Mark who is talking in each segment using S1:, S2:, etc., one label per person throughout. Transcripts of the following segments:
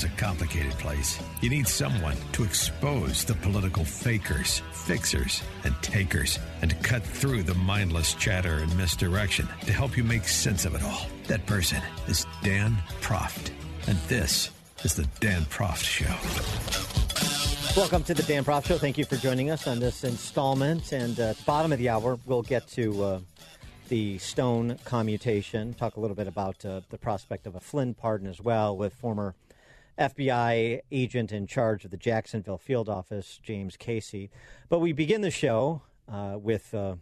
S1: is a complicated place. You need someone to expose the political fakers, fixers, and takers, and to cut through the mindless chatter and misdirection to help you make sense of it all. That person is Dan Proft. And this is the Dan Proft Show.
S2: Welcome to the Dan Proft Show. Thank you for joining us on this installment. And at the bottom of the hour, we'll get to uh, the Stone commutation, talk a little bit about uh, the prospect of a Flynn pardon as well with former FBI agent in charge of the Jacksonville field office, James Casey. But we begin the show uh, with uh,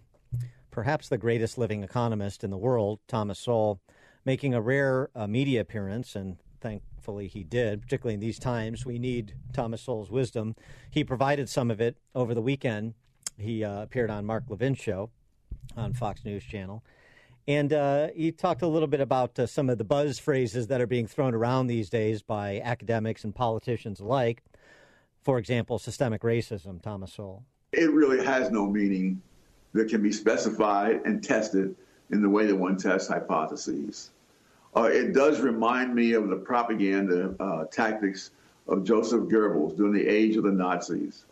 S2: perhaps the greatest living economist in the world, Thomas Sowell, making a rare uh, media appearance, and thankfully he did, particularly in these times. We need Thomas Sowell's wisdom. He provided some of it over the weekend. He uh, appeared on Mark Levin's show on Fox News Channel. And uh, he talked a little bit about uh, some of the buzz phrases that are being thrown around these days by academics and politicians alike. For example, systemic racism, Thomas Sowell.
S3: It really has no meaning that can be specified and tested in the way that one tests hypotheses. Uh, it does remind me of the propaganda uh, tactics of Joseph Goebbels during the age of the Nazis,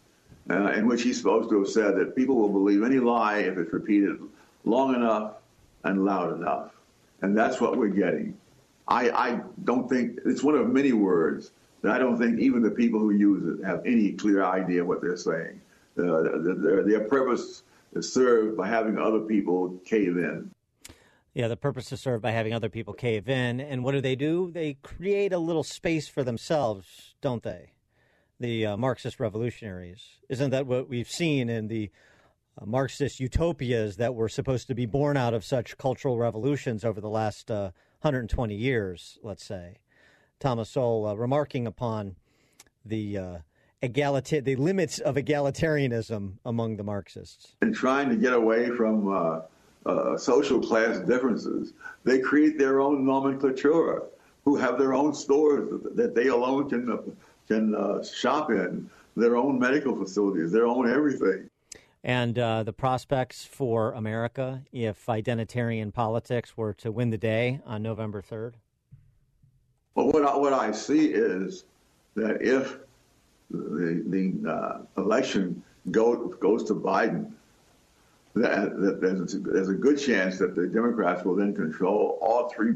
S3: uh, in which he's supposed to have said that people will believe any lie if it's repeated long enough and loud enough. And that's what we're getting. I, I don't think it's one of many words that I don't think even the people who use it have any clear idea what they're saying. Uh, their, their purpose is served by having other people cave in.
S2: Yeah, the purpose is served by having other people cave in. And what do they do? They create a little space for themselves, don't they? The uh, Marxist revolutionaries. Isn't that what we've seen in the uh, Marxist utopias that were supposed to be born out of such cultural revolutions over the last uh, 120 years, let's say. Thomas Sowell uh, remarking upon the uh, egalita- the limits of egalitarianism among the Marxists.
S3: And trying to get away from uh, uh, social class differences, they create their own nomenclature, who have their own stores that they alone can, can shop in, their own medical facilities, their own everything
S2: and uh, the prospects for America if identitarian politics were to win the day on November 3rd?
S3: Well, what I, what I see is that if the, the uh, election go, goes to Biden, that, that there's, a, there's, a, good chance that the Democrats will then control all three,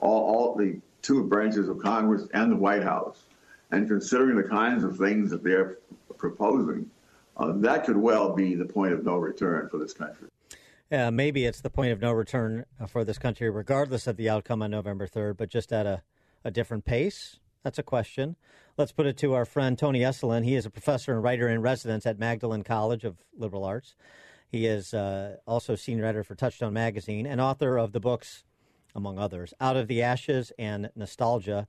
S3: all, all the two branches of Congress and the White House. And considering the kinds of things that they're proposing, uh, that could well be the point of no return for this country.
S2: Uh, maybe it's the point of no return for this country, regardless of the outcome on November 3rd, but just at a, a different pace? That's a question. Let's put it to our friend Tony Esolen. He is a professor and writer in residence at Magdalen College of Liberal Arts. He is uh, also senior editor for Touchstone Magazine and author of the books, among others, Out of the Ashes and Nostalgia.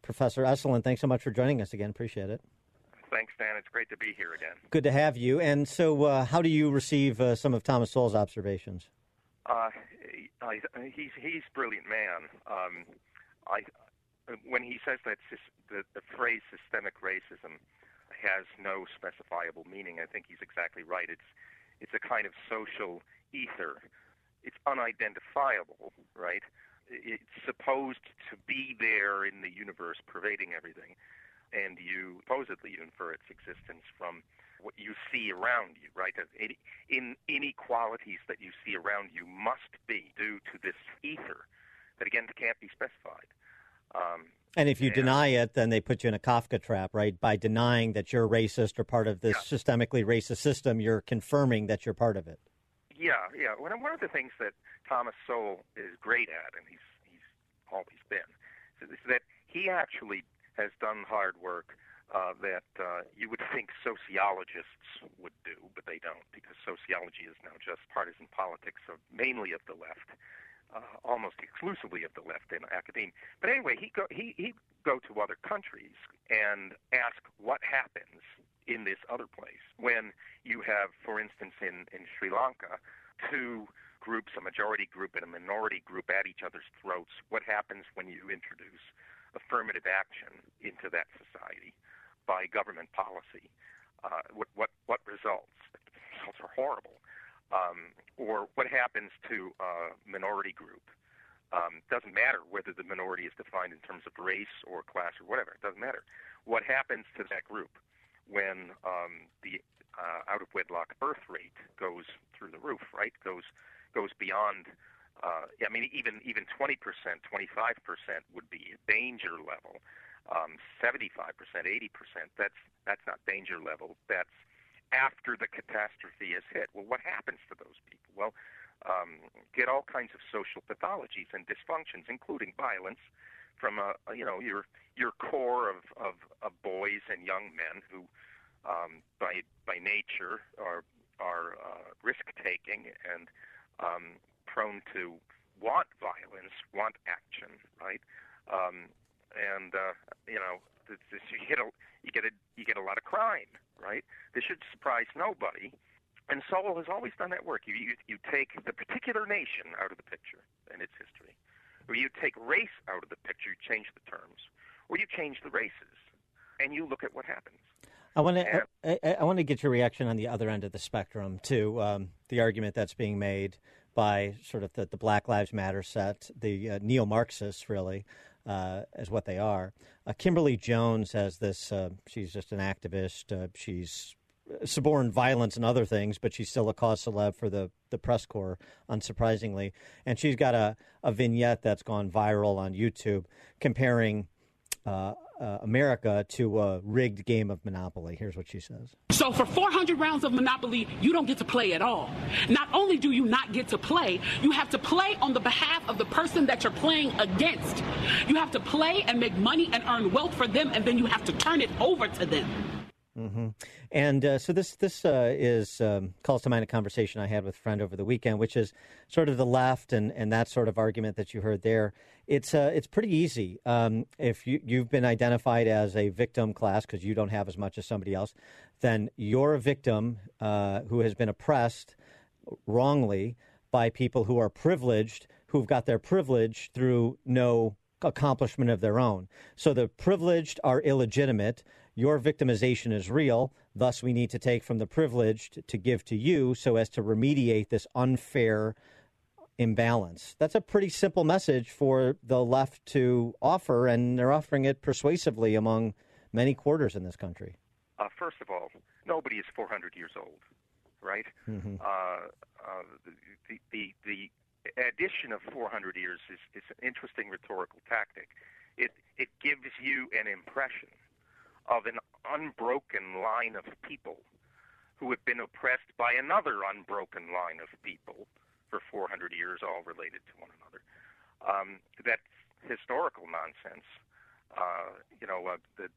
S2: Professor Esolen, thanks so much for joining us again. Appreciate it.
S4: Thanks, Dan. It's great to be here again.
S2: Good to have you. And so, uh, how do you receive uh, some of Thomas Sowell's observations?
S4: Uh, I, he's he's a brilliant man. Um, I when he says that the, the phrase systemic racism has no specifiable meaning, I think he's exactly right. It's it's a kind of social ether. It's unidentifiable, right? It's supposed to be there in the universe, pervading everything and you supposedly infer its existence from what you see around you, right? In inequalities that you see around you must be due to this ether that again can't be specified.
S2: Um, and if you and, deny it, then they put you in a Kafka trap, right? By denying that you're racist or part of this yeah. systemically racist system, you're confirming that you're part of it.
S4: Yeah, yeah. One of the things that Thomas Sowell is great at, and he's he's always been, is that he actually has done hard work uh, that uh, you would think sociologists would do, but they don't, because sociology is now just partisan politics mainly of the left, uh, almost exclusively of the left in academia. But anyway, he go he he go to other countries and ask what happens in this other place when you have, for instance, in in Sri Lanka, two groups, a majority group and a minority group, at each other's throats. What happens when you introduce affirmative action into that society? by government policy. Uh, what, what, what results? The results are horrible. Um, or what happens to a minority group? Um, doesn't matter whether the minority is defined in terms of race or class or whatever. It doesn't matter. What happens to that group when um, the uh, out of wedlock birth rate goes through the roof? Right? Goes goes beyond. Uh, I mean, even even 20 percent, 25 percent would be a danger level um, 75%, 80%. That's that's not danger level. That's after the catastrophe has hit. Well, what happens to those people? Well, um, get all kinds of social pathologies and dysfunctions, including violence, from a, a you know your your core of, of, of boys and young men who, um, by by nature, are are uh, risk taking and um, prone to want violence, want action, right? Um, and uh, you know, you get a you get a you get a lot of crime, right? This should surprise nobody. And Sowell has always done that work. You, you you take the particular nation out of the picture and its history, or you take race out of the picture, you change the terms, or you change the races, and you look at what happens.
S2: I want to I, I, want to get your reaction on the other end of the spectrum to um, the argument that's being made by sort of the, the Black Lives Matter set, the uh, neo Marxists, really, uh, as what they are. Uh, Kimberly Jones has this. Uh, she's just an activist. Uh, she's suborned violence and other things, but she's still a cause celeb for the, the press corps, unsurprisingly. And she's got a, a vignette that's gone viral on YouTube comparing uh, uh, America to a rigged game of Monopoly. Here's what she says.
S5: So, for 400 rounds of Monopoly, you don't get to play at all. Not only do you not get to play, you have to play on the behalf of the person that you're playing against. You have to play and make money and earn wealth for them, and then you have to turn it over to them.
S2: Mm-hmm. And uh, so this this uh, is um, calls to mind a conversation I had with a friend over the weekend, which is sort of the left and, and that sort of argument that you heard there. It's uh, it's pretty easy um, if you you've been identified as a victim class because you don't have as much as somebody else, then you're a victim uh, who has been oppressed wrongly by people who are privileged who've got their privilege through no accomplishment of their own. So the privileged are illegitimate your victimization is real. Thus, we need to take from the privileged to give to you so as to remediate this unfair imbalance. That's a pretty simple message for the left to offer, and they're offering it persuasively among many quarters in this country.
S4: Uh, first of all, nobody is 400 years old, right? Mm-hmm. Uh, uh, the, the, the addition of 400 years is, is an interesting rhetorical tactic. It, it gives you an impression of an unbroken line of people who have been oppressed by another unbroken line of people for 400 years, all related to one another. Um, that's historical nonsense. Uh, you know, uh, the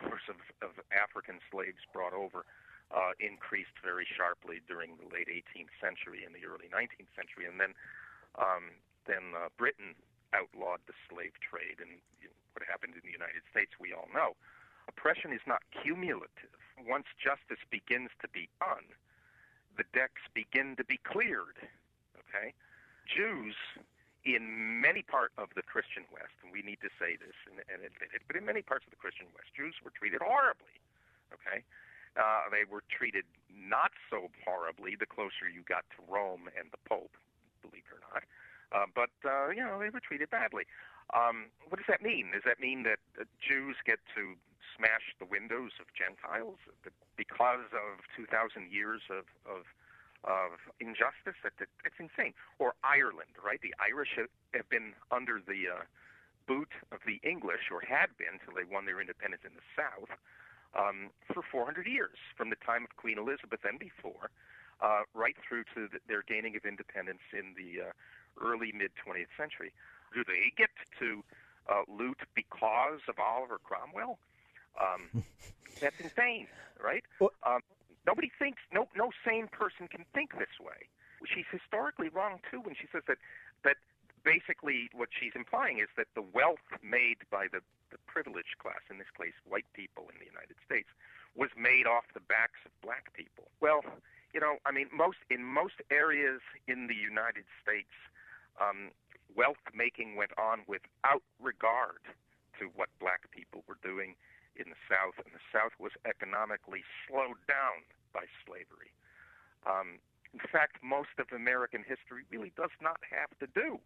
S4: numbers of, of African slaves brought over uh, increased very sharply during the late 18th century and the early 19th century, and then um, then uh, Britain outlawed the slave trade, and you know, what happened in the United States we all know. Oppression is not cumulative. Once justice begins to be done, the decks begin to be cleared. Okay? Jews in many part of the Christian West, and we need to say this and, and admit it, but in many parts of the Christian West, Jews were treated horribly. Okay? Uh, they were treated not so horribly the closer you got to Rome and the Pope, believe it or not. Uh, but, uh, you know, they were treated badly. Um, what does that mean? Does that mean that Jews get to smash the windows of Gentiles because of 2,000 years of, of, of injustice. That, that, it's insane. Or Ireland, right? The Irish have, have been under the uh, boot of the English, or had been until they won their independence in the South, um, for 400 years, from the time of Queen Elizabeth and before, uh, right through to the, their gaining of independence in the uh, early mid 20th century. Do they get to uh, loot because of Oliver Cromwell? Um, that's insane, right? Um, nobody thinks. No, no sane person can think this way. She's historically wrong too when she says that that basically what she's implying is that the wealth made by the, the privileged class, in this case white people in the United States, was made off the backs of black people. Well, you know, I mean, most in most areas in the United States, um, wealth making went on without regard to what black people were doing in the South, and the South was economically slowed down by slavery. Um, in fact, most of American history really does not have to do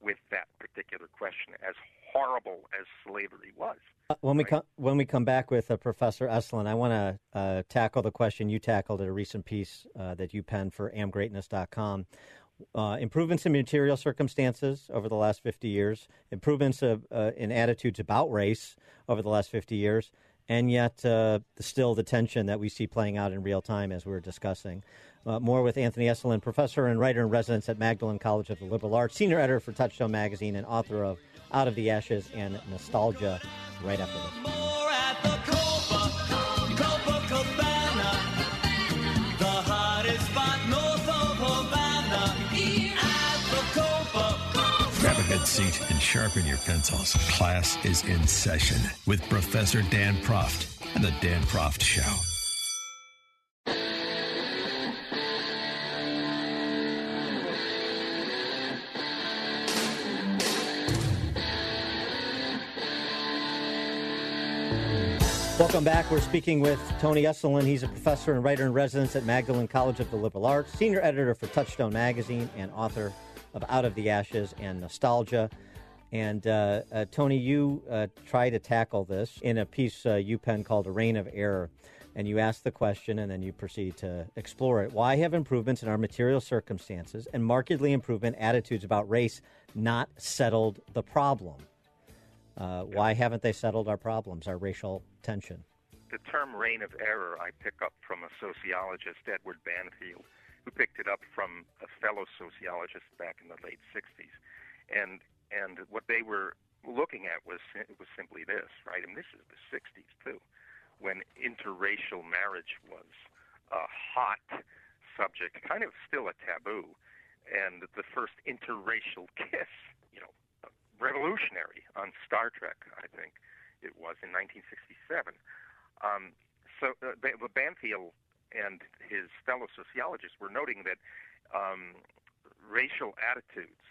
S4: with that particular question, as horrible as slavery was.
S2: Uh, when we come when we come back with uh, Professor Esolen, I want to uh, tackle the question you tackled in a recent piece uh, that you penned for amgreatness.com. Uh, improvements in material circumstances over the last 50 years, improvements of, uh, in attitudes about race over the last 50 years, and yet still the tension that we see playing out in real time as we are discussing. Uh, more with Anthony Esolen, professor and writer in residence at Magdalen College of the Liberal Arts, senior editor for Touchstone Magazine, and author of Out of the Ashes and Nostalgia. Right after this.
S1: Seat and sharpen your pencils. Class is in session with Professor Dan Proft and the Dan Proft Show.
S2: Welcome back. We're speaking with Tony Esolen. He's a professor and writer in residence at Magdalen College of the Liberal Arts, senior editor for Touchstone Magazine, and author of Out of the Ashes and Nostalgia. And uh, uh, Tony, you uh, try to tackle this in a piece uh, you penned called A Reign of Error. And you ask the question and then you proceed to explore it. Why have improvements in our material circumstances and markedly improvement attitudes about race not settled the problem? Uh, why haven't they settled our problems, our racial tension?
S4: The term reign of error I pick up from a sociologist, Edward Banfield, who picked it up from a fellow sociologist back in the late 60s. And, and what they were looking at was, was simply this, right? And this is the 60s, too, when interracial marriage was a hot subject, kind of still a taboo. And the first interracial kiss you know, revolutionary on Star Trek, I think it was in 1967. Um, so uh, Banfield and his fellow sociologists were noting that um, racial attitudes,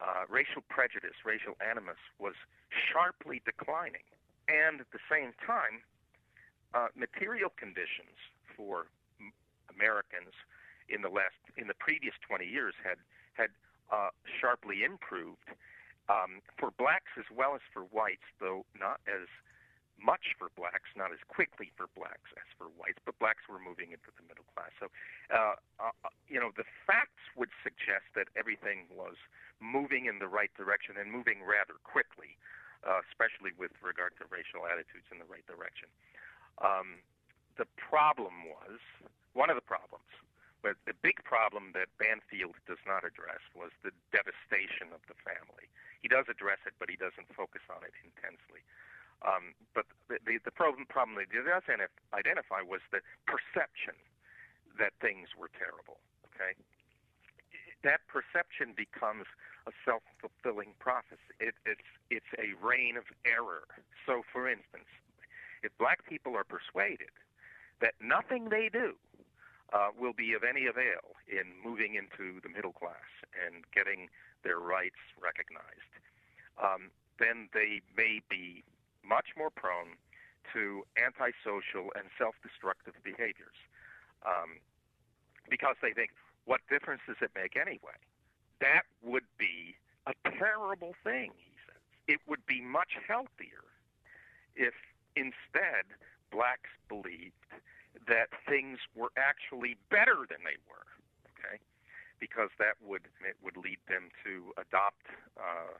S4: uh, racial prejudice, racial animus was sharply declining, and at the same time, uh, material conditions for Americans in the last in the previous 20 years had had uh, sharply improved um, for blacks as well as for whites, though not as much for blacks, not as quickly for blacks as for whites, but blacks were moving into the middle class. So, uh, uh, you know, the facts would suggest that everything was moving in the right direction and moving rather quickly, uh, especially with regard to racial attitudes in the right direction. Um, the problem was one of the problems but the big problem that Banfield does not address was the devastation of the family. He does address it, but he doesn't focus on it intensely. Um, but the, the, the problem, problem he does identify was the perception that things were terrible. Okay, that perception becomes a self-fulfilling prophecy. It, it's it's a reign of error. So, for instance, if black people are persuaded that nothing they do uh, will be of any avail in moving into the middle class and getting their rights recognized, um, then they may be much more prone to antisocial and self-destructive behaviors um, because they think, what difference does it make anyway? That would be a terrible thing, he says. It would be much healthier if instead blacks believed that things were actually better than they were. Okay, because that would it would lead them to adopt uh,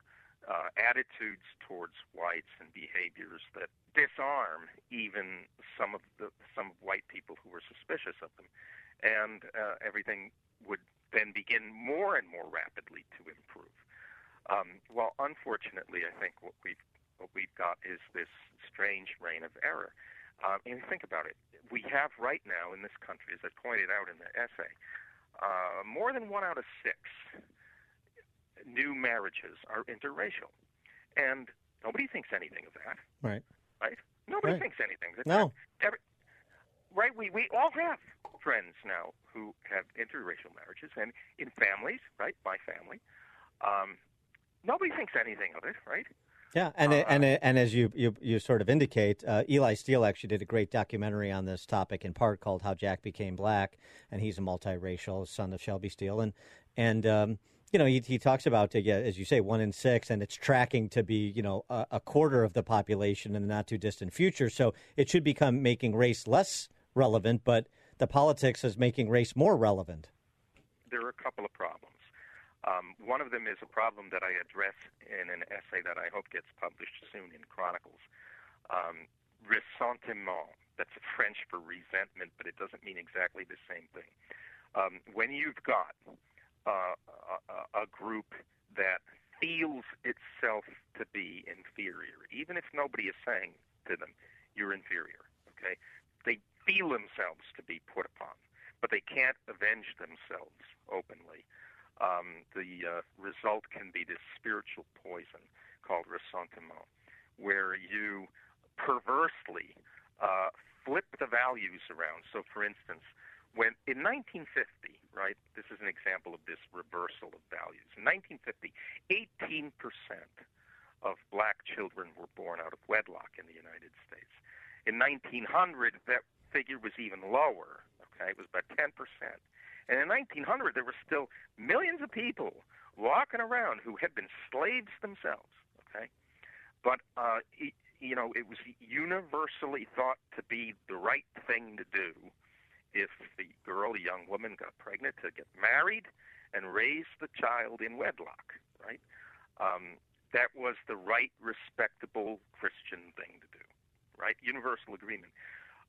S4: uh, attitudes towards whites and behaviors that disarm even some of the some white people who were suspicious of them, and uh, everything would then begin more and more rapidly to improve. Um, well, unfortunately, I think what we've what we've got is this strange reign of error. Um, and think about it. We have right now in this country, as I pointed out in the essay, uh, more than one out of six new marriages are interracial. And nobody thinks anything of that.
S2: Right.
S4: Right? Nobody
S2: Right.
S4: thinks anything. of
S2: No.
S4: Every, right? We, we all have friends now who have interracial marriages and in families, right? My family. Um, nobody thinks anything of it, right?
S2: Yeah, and
S4: Uh,
S2: and and as you you, you sort of indicate, uh, Eli Steele actually did a great documentary on this topic in part called "How Jack Became Black," and he's a multiracial son of Shelby Steele, and and um, you know he, he talks about uh, as you say one in six, and it's tracking to be you know a, a quarter of the population in the not too distant future. So it should become making race less relevant, but the politics is making race more relevant.
S4: there are a couple of problems. Um, one of them is a problem that I address in an essay that I hope gets published soon in Chronicles. Um, ressentiment. That's French for resentment, but it doesn't mean exactly the same thing. Um, when you've got uh, a, a group that feels itself to be inferior, even if nobody is saying to them, you're inferior, okay? They feel themselves to be put upon, but they can't avenge themselves openly. Um, the uh, result can be this spiritual poison called ressentiment, where you perversely uh, flip the values around. So, for instance, when in 1950, right, this is an example of this reversal of values. In 1950, 18 percent of black children were born out of wedlock in the United States. In 1900, that figure was even lower. Okay, it was about 10 percent. And in 1900, there were still millions of people walking around who had been slaves themselves. Okay, but uh, you know, it was universally thought to be the right thing to do if the girl, a young woman, got pregnant to get married and raise the child in wedlock. Right. Um, that was the right, respectable Christian thing to do. Right. Universal agreement.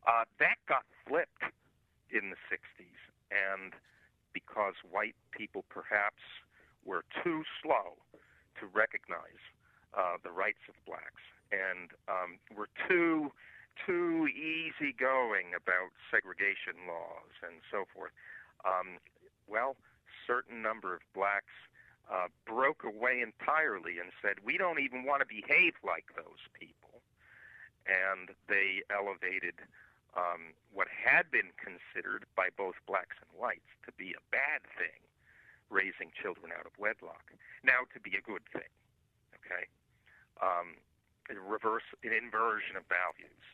S4: Uh, that got flipped in the 60s, and because white people perhaps were too slow to recognize uh, the rights of blacks and um, were too too easygoing about segregation laws and so forth. Um, well, certain number of blacks uh, broke away entirely and said, "We don't even want to behave like those people," and they elevated um, what had been considered by both blacks and whites to be a bad thing, raising children out of wedlock, now to be a good thing. Okay, um, a reverse, an inversion of values.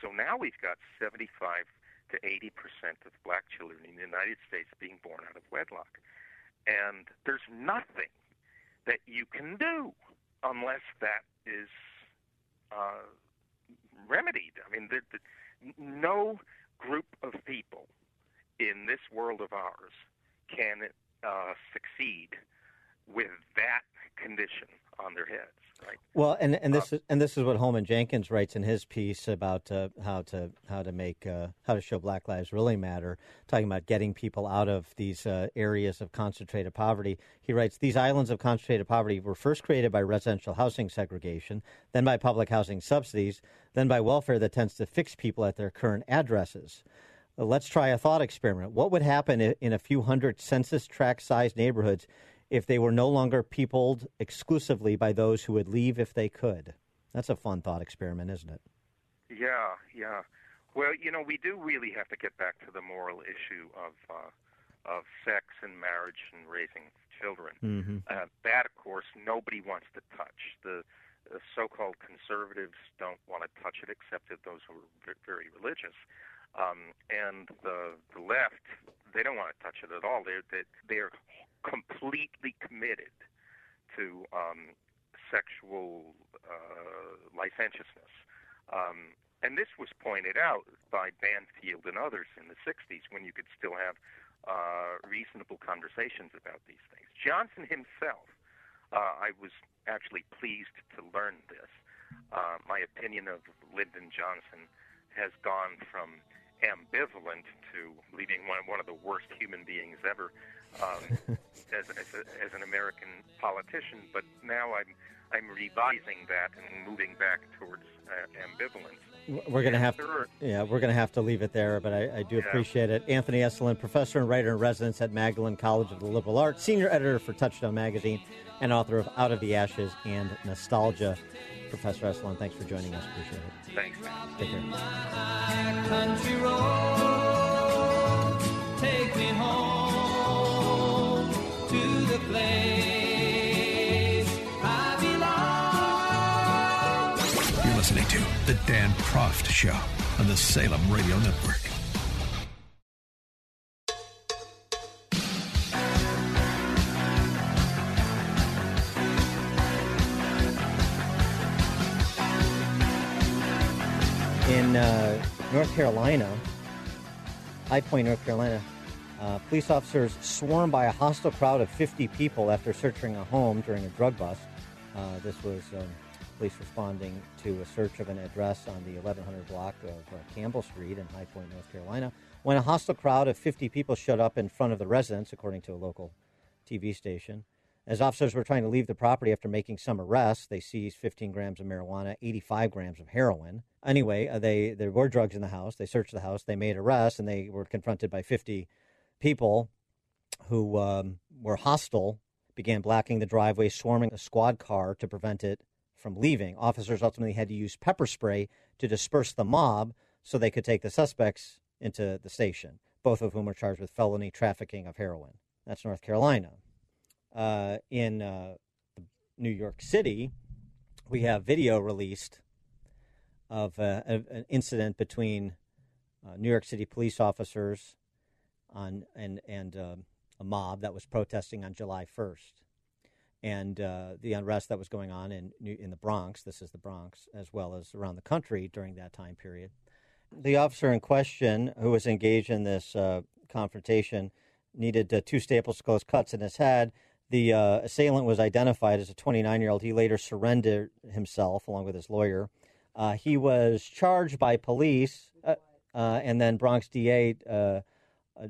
S4: So now we've got 75 to 80 percent of black children in the United States being born out of wedlock, and there's nothing that you can do unless that is uh, remedied. I mean, the, the, no group of people in this world of ours can uh, succeed with that condition on their heads, right?
S2: Well, and and this is and this is what Holman Jenkins writes in his piece about uh, how to how to make uh, how to show Black Lives really matter, talking about getting people out of these uh, areas of concentrated poverty. He writes these islands of concentrated poverty were first created by residential housing segregation, then by public housing subsidies, then by welfare that tends to fix people at their current addresses. Let's try a thought experiment. What would happen in a few hundred census tract sized neighborhoods if they were no longer peopled exclusively by those who would leave if they could? That's a fun thought experiment, isn't it?
S4: Yeah, yeah. Well, you know, we do really have to get back to the moral issue of uh, of sex and marriage and raising children.
S2: Mm-hmm.
S4: Uh, that, of course, nobody wants to touch. The, the so-called conservatives don't want to touch it, except that those who are ve- very religious. Um, and the the left, they don't want to touch it at all. They're they, they're completely committed to um, sexual uh, licentiousness. Um, and this was pointed out by Banfield and others in the 60s when you could still have uh, reasonable conversations about these things. Johnson himself, uh, I was actually pleased to learn this. Uh, my opinion of Lyndon Johnson has gone from ambivalent to leaving one one of the worst human beings ever um, as as, a, as an American politician. But now I'm I'm revising that and moving back towards uh, ambivalence.
S2: We're going to have,
S4: Sure.
S2: yeah, we're going to have to leave it there. But I, I do
S4: Yeah.
S2: appreciate it. Anthony Esolen, professor and writer in residence at Magdalen College of the Liberal Arts, senior editor for Touchstone Magazine, and author of Out of the Ashes and Nostalgia. Professor Esolen, thanks for joining us. Appreciate it.
S4: Thanks, man.
S2: Take care.
S6: Take me home
S1: You're listening to The Dan Proft Show on the Salem Radio Network.
S2: In uh, North Carolina, High Point, North Carolina, uh, police officers swarmed by a hostile crowd of 50 people after searching a home during a drug bust. Uh, this was um, police responding to a search of an address on the 1100 block of uh, Campbell Street in High Point, North Carolina, when a hostile crowd of 50 people showed up in front of the residence, according to a local TV station. As officers were trying to leave the property after making some arrests, they seized 15 grams of marijuana, 85 grams of heroin. Anyway, uh, they there were drugs in the house. They searched the house. They made arrests, and they were confronted by 50 people who um, were hostile. Began blocking the driveway, swarming a squad car to prevent it from leaving. Officers ultimately had to use pepper spray to disperse the mob so they could take the suspects into the station. Both of whom are charged with felony trafficking of heroin. That's North Carolina uh, in uh, New York City, we have video released of uh, a- an incident between uh, New York City police officers on and and um, a mob that was protesting on July 1st, and uh, the unrest that was going on in in the Bronx. This is the Bronx, as well as around the country during that time period. The officer in question, who was engaged in this uh, confrontation, needed uh, two staples close cuts in his head. The uh, assailant was identified as a 29 year old. He later surrendered himself along with his lawyer. Uh, he was charged by police, uh, and then Bronx DA, uh,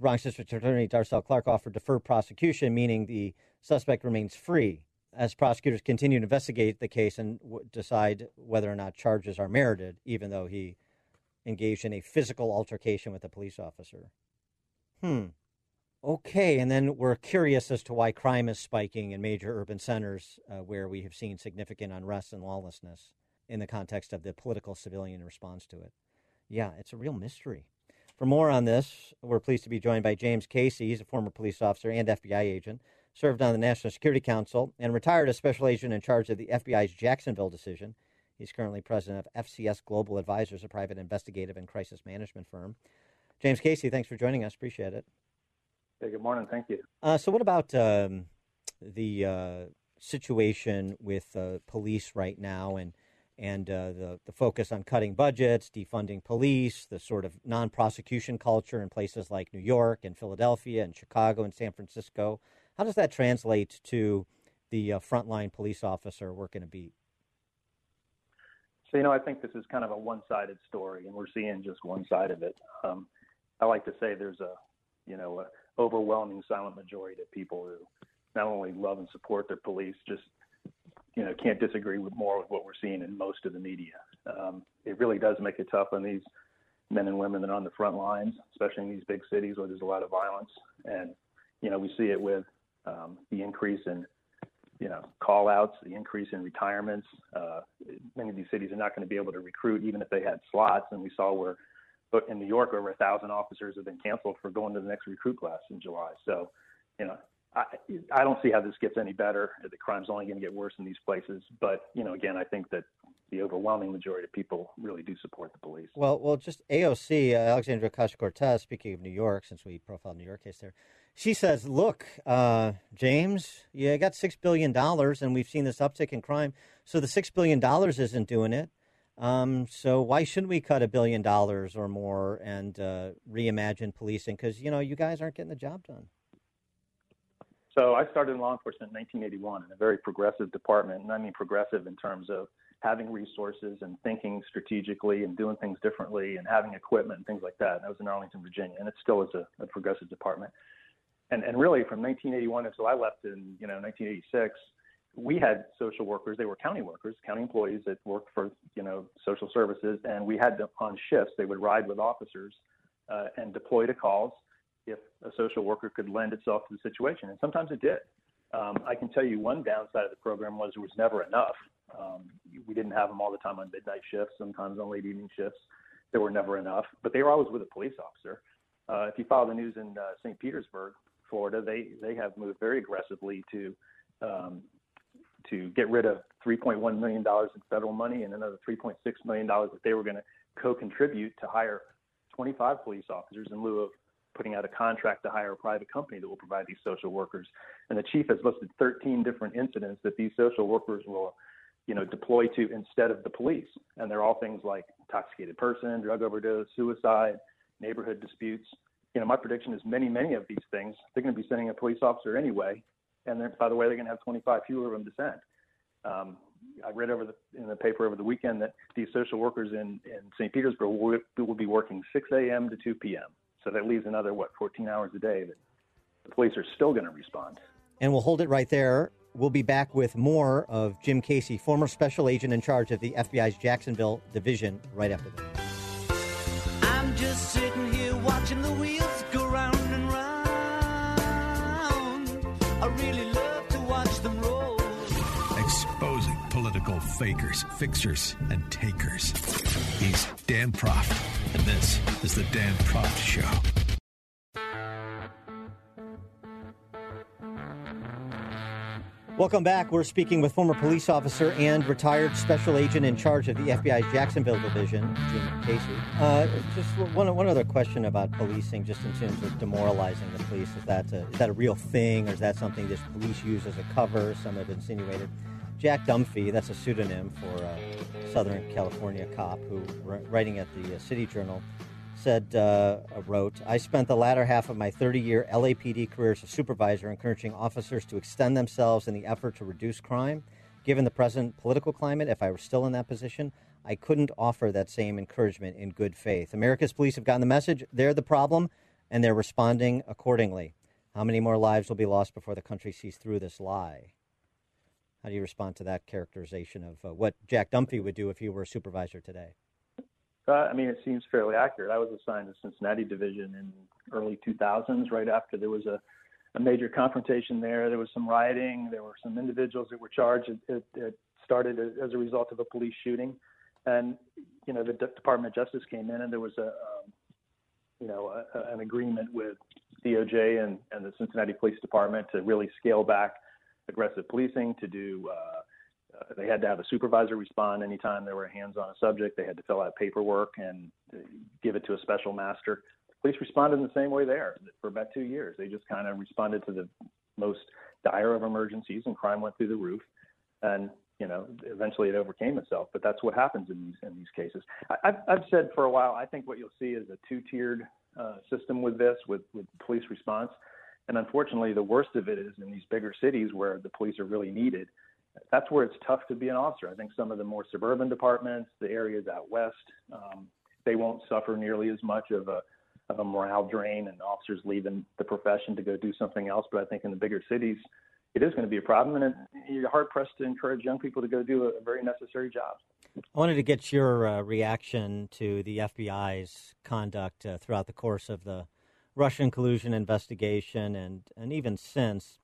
S2: Bronx District Attorney Darcel Clark offered deferred prosecution, meaning the suspect remains free as prosecutors continue to investigate the case and w- decide whether or not charges are merited, even though he engaged in a physical altercation with a police officer. Hmm. Okay, and then we're curious as to why crime is spiking in major urban centers uh, where we have seen significant unrest and lawlessness in the context of the political civilian response to it. Yeah, it's a real mystery. For more on this, we're pleased to be joined by James Casey. He's a former police officer and FBI agent, served on the National Security Council, and retired as special agent in charge of the FBI's Jacksonville decision. He's currently president of FCS Global Advisors, a private investigative and crisis management firm. James Casey, thanks for joining us. Appreciate it.
S7: Hey, good morning. Thank you.
S2: Uh, so, what about um, the uh, situation with uh, police right now, and and uh, the the focus on cutting budgets, defunding police, the sort of non-prosecution culture in places like New York and Philadelphia and Chicago and San Francisco? How does that translate to the uh, frontline police officer working a beat?
S7: So, you know, I think this is kind of a one-sided story, and we're seeing just one side of it. Um, I like to say there's a, you know, a overwhelming silent majority of people who not only love and support their police, just, you know, can't disagree with more with what we're seeing in most of the media. Um, it really does make it tough on these men and women that are on the front lines, especially in these big cities where there's a lot of violence. And, you know, we see it with um, the increase in you know, call outs, the increase in retirements. Uh, many of these cities are not going to be able to recruit even if they had slots. And we saw where in New York, over a thousand officers have been canceled for going to the next recruit class in July. So, you know, I, I don't see how this gets any better. The crime's only going to get worse in these places. But, you know, again, I think that the overwhelming majority of people really do support the police.
S2: Well, well, just AOC, uh, Alexandra Ocasio Cortez, speaking of New York, since we profiled New York case there, she says, look, uh, James, you got $6 billion, and we've seen this uptick in crime. So the $6 billion isn't doing it. Um, so why shouldn't we cut a billion dollars or more and uh, reimagine policing? Because, you know, you guys aren't getting the job done.
S7: So I started in law enforcement in 1981 in a very progressive department, and I mean progressive in terms of having resources and thinking strategically and doing things differently and having equipment and things like that. And that was in Arlington, Virginia, and it still is a, a progressive department. And and really from 1981 until I left in you know 1986, we had social workers. They were county workers, county employees that worked for you know social services, and we had them on shifts. They would ride with officers uh, and deploy to calls if a social worker could lend itself to the situation, and sometimes it did. Um, I can tell you one downside of the program was there was never enough. Um, we didn't have them all the time on midnight shifts, sometimes on late evening shifts. There were never enough, but they were always with a police officer. Uh, if you follow the news in uh, St. Petersburg, Florida, they they have moved very aggressively to um, to get rid of 3.1 million dollars in federal money and another 3.6 million dollars that they were going to co-contribute to hire 25 police officers in lieu of putting out a contract to hire a private company that will provide these social workers. And the chief has listed 13 different incidents that these social workers will, you know, deploy to instead of the police. And they're all things like intoxicated person, drug overdose, suicide, neighborhood disputes. You know, my prediction is many, many of these things they're going to be sending a police officer anyway. And then, by the way, they're going to have 25 fewer of them to send. Um, I read over the, in the paper over the weekend that these social workers in, in St. Petersburg will, will be working 6 a.m. to 2 p.m. So that leaves another, what, 14 hours a day that the police are still going to respond.
S2: And we'll hold it right there. We'll be back with more of Jim Casey, former special agent in charge of the FBI's Jacksonville division, right after this.
S1: Fakers, fixers, and takers. He's Dan Proft, and this is the Dan Proft Show.
S2: Welcome back. We're speaking with former police officer and retired special agent in charge of the FBI's Jacksonville division, Jim Casey. Uh, just one, one other question about policing, just in terms of demoralizing the police. Is that a, is that a real thing, or is that something that police use as a cover? Some have insinuated. Jack Dunphy, that's a pseudonym for a Southern California cop who, writing at the uh, City Journal, said, uh, wrote, I spent the latter half of my 30 year LAPD career as a supervisor encouraging officers to extend themselves in the effort to reduce crime. Given the present political climate, if I were still in that position, I couldn't offer that same encouragement in good faith. America's police have gotten the message. They're the problem, and they're responding accordingly. How many more lives will be lost before the country sees through this lie? How do you respond to that characterization of uh, what Jack Dunphy would do if he were a supervisor today?
S7: Uh, I mean, it seems fairly accurate. I was assigned to Cincinnati Division in early 2000s, right after there was a, a major confrontation there. There was some rioting. There were some individuals that were charged. It, it, started as a result of a police shooting, and you know the D- Department of Justice came in, and there was a, um, you know, a, an agreement with DOJ and, and the Cincinnati Police Department to really scale back aggressive policing, to do uh, they had to have a supervisor respond anytime there were hands on a subject. They had to fill out paperwork and uh, give it to a special master. Police responded in the same way there for about two years. They just kind of responded to the most dire of emergencies, and crime went through the roof. And you know, eventually it overcame itself. But that's what happens in these in these cases. I, I've, I've said for a while. I think what you'll see is a two-tiered uh, system with this, with with police response. And unfortunately, the worst of it is in these bigger cities where the police are really needed that's where it's tough to be an officer. I think some of the more suburban departments, the areas out west, um, they won't suffer nearly as much of a of a morale drain and officers leaving the profession to go do something else. But I think in the bigger cities, it is going to be a problem, and you're hard pressed to encourage young people to go do a, a very necessary job.
S2: I wanted to get your uh, reaction to the FBI's conduct uh, throughout the course of the Russian collusion investigation, and and even since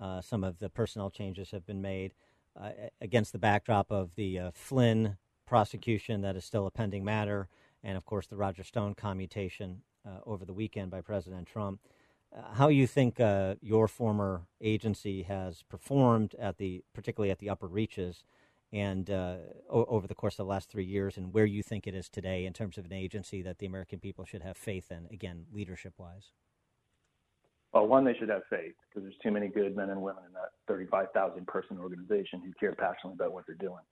S2: uh, some of the personnel changes have been made uh, against the backdrop of the uh, Flynn prosecution that is still a pending matter, and of course the Roger Stone commutation uh, over the weekend by President Trump. Uh, how you think uh, your former agency has performed at the, particularly at the upper reaches, and o- over the course of the last three years, and where you think it is today in terms of an agency that the American people should have faith in, again, leadership wise?
S7: Well, one, they should have faith because there's too many good men and women in that 35,000 person organization who care passionately about what they're doing.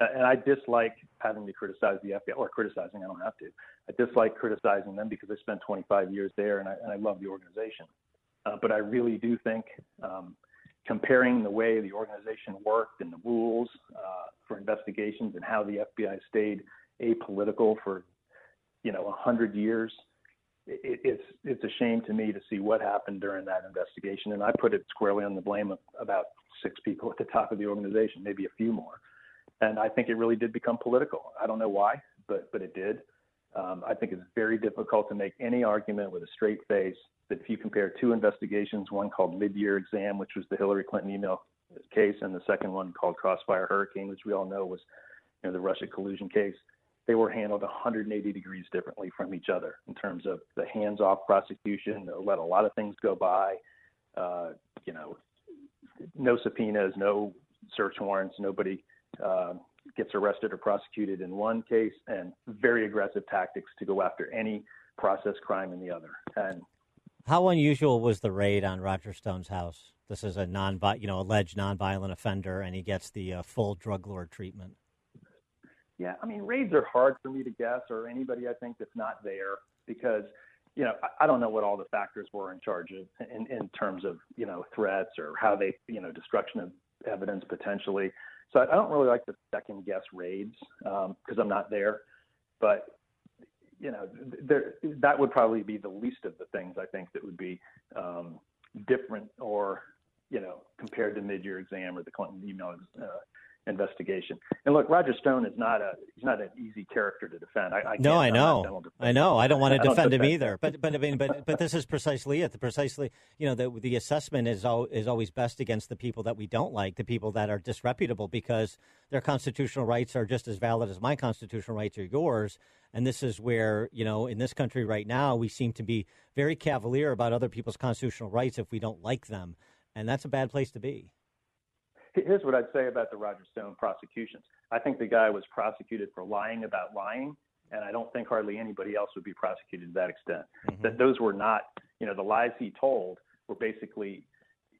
S7: And I dislike having to criticize the FBI or criticizing. I don't have to. I dislike criticizing them because I spent 25 years there and I, and I love the organization. Uh, but I really do think um, comparing the way the organization worked and the rules uh, for investigations and how the FBI stayed apolitical for you know a hundred years. It, it's it's a shame to me to see what happened during that investigation, and I put it squarely on the blame of about six people at the top of the organization, maybe a few more. And I think it really did become political. I don't know why, but but it did. Um, I think it's very difficult to make any argument with a straight face that if you compare two investigations, one called Mid-Year Exam, which was the Hillary Clinton email case, and the second one called Crossfire Hurricane, which we all know was you know, the Russia collusion case, they were handled 180 degrees differently from each other in terms of the hands-off prosecution, let a lot of things go by, uh, you know, no subpoenas, no search warrants, nobody uh, gets arrested or prosecuted in one case, and very aggressive tactics to go after any process crime in the other. And
S2: how unusual was the raid on Roger Stone's house? This is a non, you know, alleged nonviolent offender, and he gets the uh, full drug lord treatment.
S7: Yeah, I mean, raids are hard for me to guess, or anybody I think that's not there, because you know I, I don't know what all the factors were in charge of in, in terms of you know threats or how they you know destruction of evidence potentially. So I, don't really like to second guess raids because um, I'm not there. But you know, there, that would probably be the least of the things I think that would be um, different or, you know, compared to mid-year exam or the Clinton email uh, investigation. And look, Roger Stone is not a he's not an easy character to defend. I, I
S2: no, I know, I know. I don't want to defend him either. But but I mean, but but this is precisely it. The precisely you know the the assessment is al- is always best against the people that we don't like, the people that are disreputable, because their constitutional rights are just as valid as my constitutional rights or yours. And this is where you know in this country right now we seem to be very cavalier about other people's constitutional rights if we don't like them, and that's a bad place to be
S7: here's what I'd say about the Roger Stone prosecutions. I think the guy was prosecuted for lying about lying, and I don't think hardly anybody else would be prosecuted to that extent. Mm-hmm. That those were not, you know, the lies he told were basically,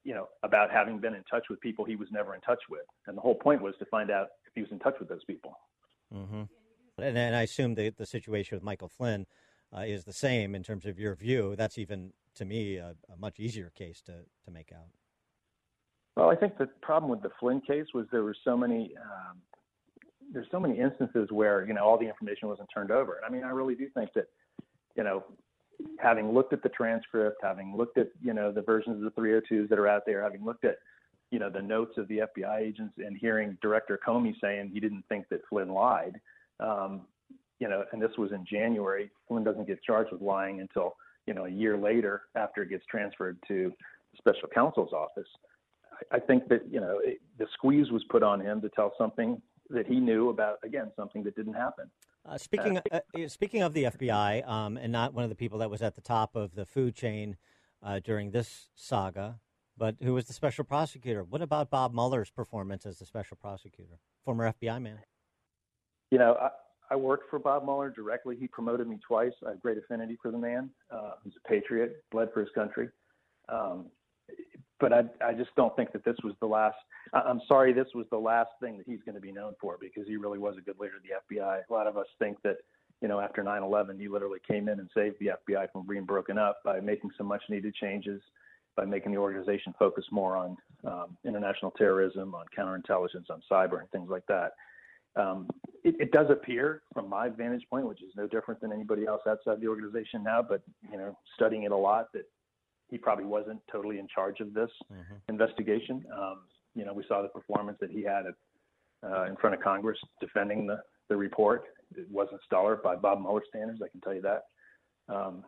S7: you know, about having been in touch with people he was never in touch with, and the whole point was to find out if he was in touch with those people.
S2: Mm-hmm. And, and I assume the the situation with Michael Flynn uh, is the same in terms of your view. That's even to me a, a much easier case to to make out.
S7: Well, I think the problem with the Flynn case was there were so many um, there's so many instances where you know all the information wasn't turned over. And I mean, I really do think that you know, having looked at the transcript, having looked at you know the versions of the 302s that are out there, having looked at you know the notes of the FBI agents, and hearing Director Comey saying he didn't think that Flynn lied. Um, you know, and this was in January. Flynn doesn't get charged with lying until you know a year later after it gets transferred to the special counsel's office. I think that you know it, the squeeze was put on him to tell something that he knew about again something that didn't happen.
S2: Uh, speaking uh, uh, speaking of the FBI, um, and not one of the people that was at the top of the food chain uh, during this saga, but who was the special prosecutor? What about Bob Mueller's performance as the special prosecutor, former FBI man?
S7: You know, I, I worked for Bob Mueller directly. He promoted me twice. I have great affinity for the man. Uh, he's a patriot, bled for his country. Um, but I, I just don't think that this was the last. I'm sorry, this was the last thing that he's going to be known for because he really was a good leader of the FBI. A lot of us think that, you know, after 9/11, he literally came in and saved the FBI from being broken up by making some much-needed changes, by making the organization focus more on um, international terrorism, on counterintelligence, on cyber, and things like that. Um, it, it, does appear, from my vantage point, which is no different than anybody else outside the organization now, but you know, studying it a lot, that he probably wasn't totally in charge of this mm-hmm. investigation. Um, you know, we saw the performance that he had at, uh, in front of Congress defending the, the report. It wasn't stellar by Bob Mueller standards, I can tell you that. Um,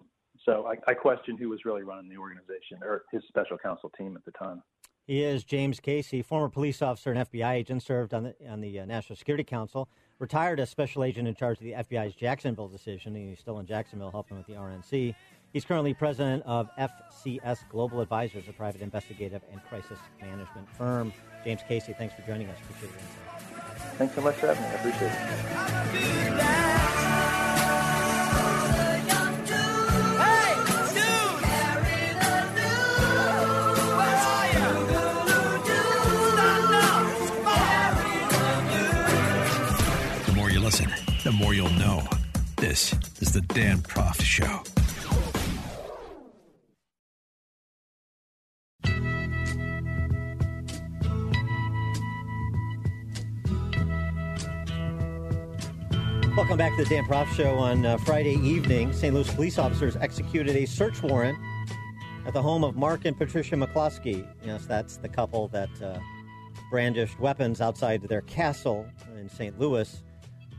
S7: so I, I question who was really running the organization or his special counsel team at the time.
S2: He is James Casey, former police officer and FBI agent, served on the on the uh, National Security Council, retired as special agent in charge of the FBI's Jacksonville decision. He's still in Jacksonville helping with the RNC. He's currently president of FCS Global Advisors, a private investigative and crisis management firm. James Casey, thanks for joining us. Appreciate your insight.
S7: Thanks so much for having me. I appreciate
S1: it. The more you listen, the more you'll know. This is the Dan Proft Show.
S2: Welcome back to the Dan Proft Show. On uh, Friday evening, St. Louis police officers executed a search warrant at the home of Mark and Patricia McCloskey. Yes, that's the couple that uh, brandished weapons outside their castle in St. Louis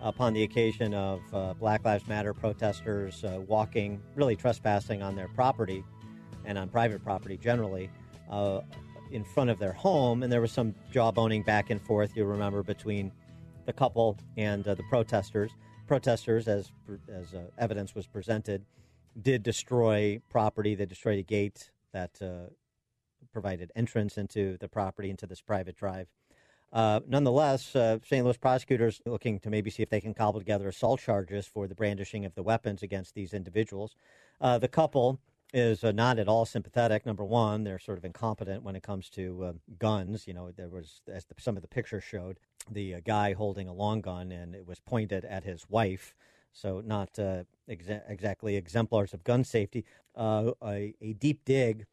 S2: upon the occasion of uh, Black Lives Matter protesters uh, walking, really trespassing on their property and on private property generally uh, in front of their home. And there was some jawboning back and forth, you remember, between the couple and uh, the protesters. Protesters, as, as uh, evidence was presented, did destroy property. They destroyed a gate that uh, provided entrance into the property, into this private drive. Uh, nonetheless, uh, St. Louis prosecutors looking to maybe see if they can cobble together assault charges for the brandishing of the weapons against these individuals. Uh, the couple is uh, not at all sympathetic. Number one, they're sort of incompetent when it comes to uh, guns. You know, there was, as the, some of the pictures showed, the uh, guy holding a long gun and it was pointed at his wife. So, not exa- exactly exemplars of gun safety. A, a deep dig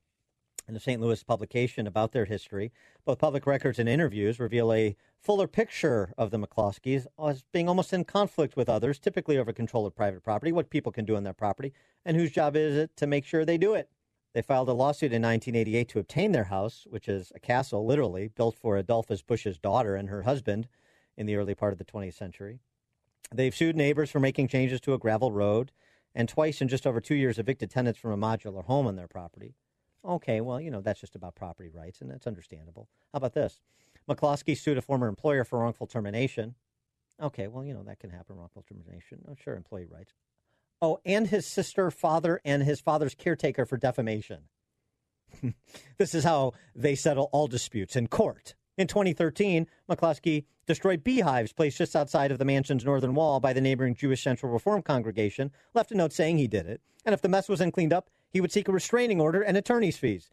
S2: the St. Louis publication about their history. Both public records and interviews reveal a fuller picture of the McCloskeys as being almost in conflict with others, typically over control of private property, what people can do on their property, and whose job is it to make sure they do it. They filed a lawsuit in 1988 to obtain their house, which is a castle, literally, built for Adolphus Busch's daughter and her husband in the early part of the 20th century. They've sued neighbors for making changes to a gravel road, and twice in just over two years evicted tenants from a modular home on their property. Okay, well, you know, that's just about property rights, and that's understandable. How about this? McCloskey sued a former employer for wrongful termination. Okay, well, you know, that can happen, wrongful termination. Oh, sure, employee rights. Oh, and his sister, father, and his father's caretaker for defamation. this is how they settle all disputes in court. In 2013, McCloskey destroyed beehives placed just outside of the mansion's northern wall by the neighboring Jewish Central Reform congregation, left a note saying he did it. And if the mess wasn't cleaned up, he would seek a restraining order and attorney's fees.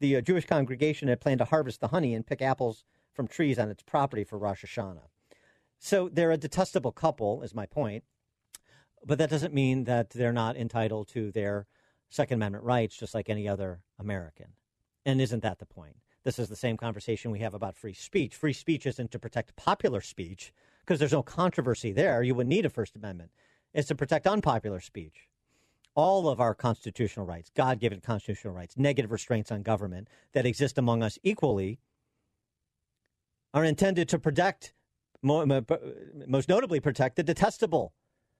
S2: The uh, Jewish congregation had planned to harvest the honey and pick apples from trees on its property for Rosh Hashanah. So they're a detestable couple, is my point. But that doesn't mean that they're not entitled to their Second Amendment rights just like any other American. And isn't that the point? This is the same conversation we have about free speech. Free speech isn't to protect popular speech because there's no controversy there. You would need a First Amendment. It's to protect unpopular speech all of our constitutional rights, God given constitutional rights, negative restraints on government that exist among us equally, are intended to protect, most notably, protect the detestable,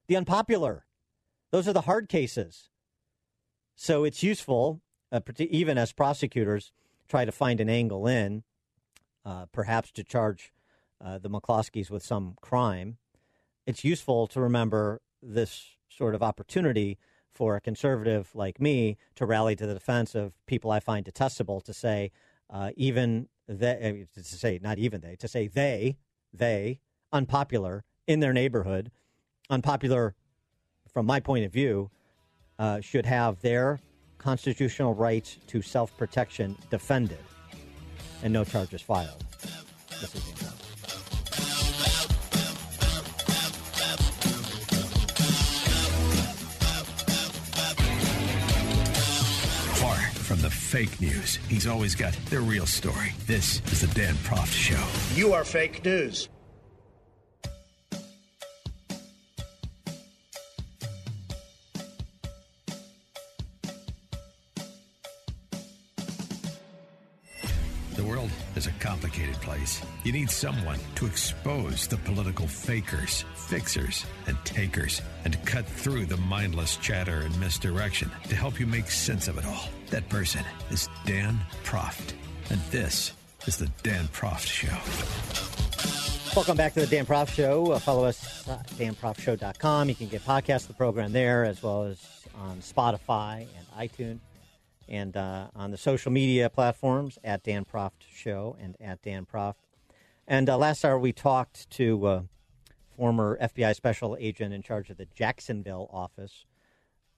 S2: the unpopular. Those are the hard cases. So it's useful, uh, even as prosecutors try to find an angle in, uh, perhaps to charge uh, the McCloskeys with some crime. It's useful to remember this sort of opportunity for a conservative like me to rally to the defense of people I find detestable to say, uh, even they, to say, not even they, to say they, they, unpopular in their neighborhood, unpopular from my point of view, uh, should have their constitutional rights to self protection defended and no charges filed.
S1: Fake news. He's always got the real story. This is the Dan Proft Show.
S8: You are fake news.
S1: You need someone to expose the political fakers, fixers, and takers, and cut through the mindless chatter and misdirection to help you make sense of it all. That person is Dan Proft. And this is the Dan Proft Show.
S2: Welcome back to the Dan Proft Show. Uh, follow us at danproftshow.com. You can get podcasts of the program there as well as on Spotify and iTunes and uh, on the social media platforms at Dan Proft Show and at Dan Proft. And uh, last hour we talked to uh, former FBI special agent in charge of the Jacksonville office,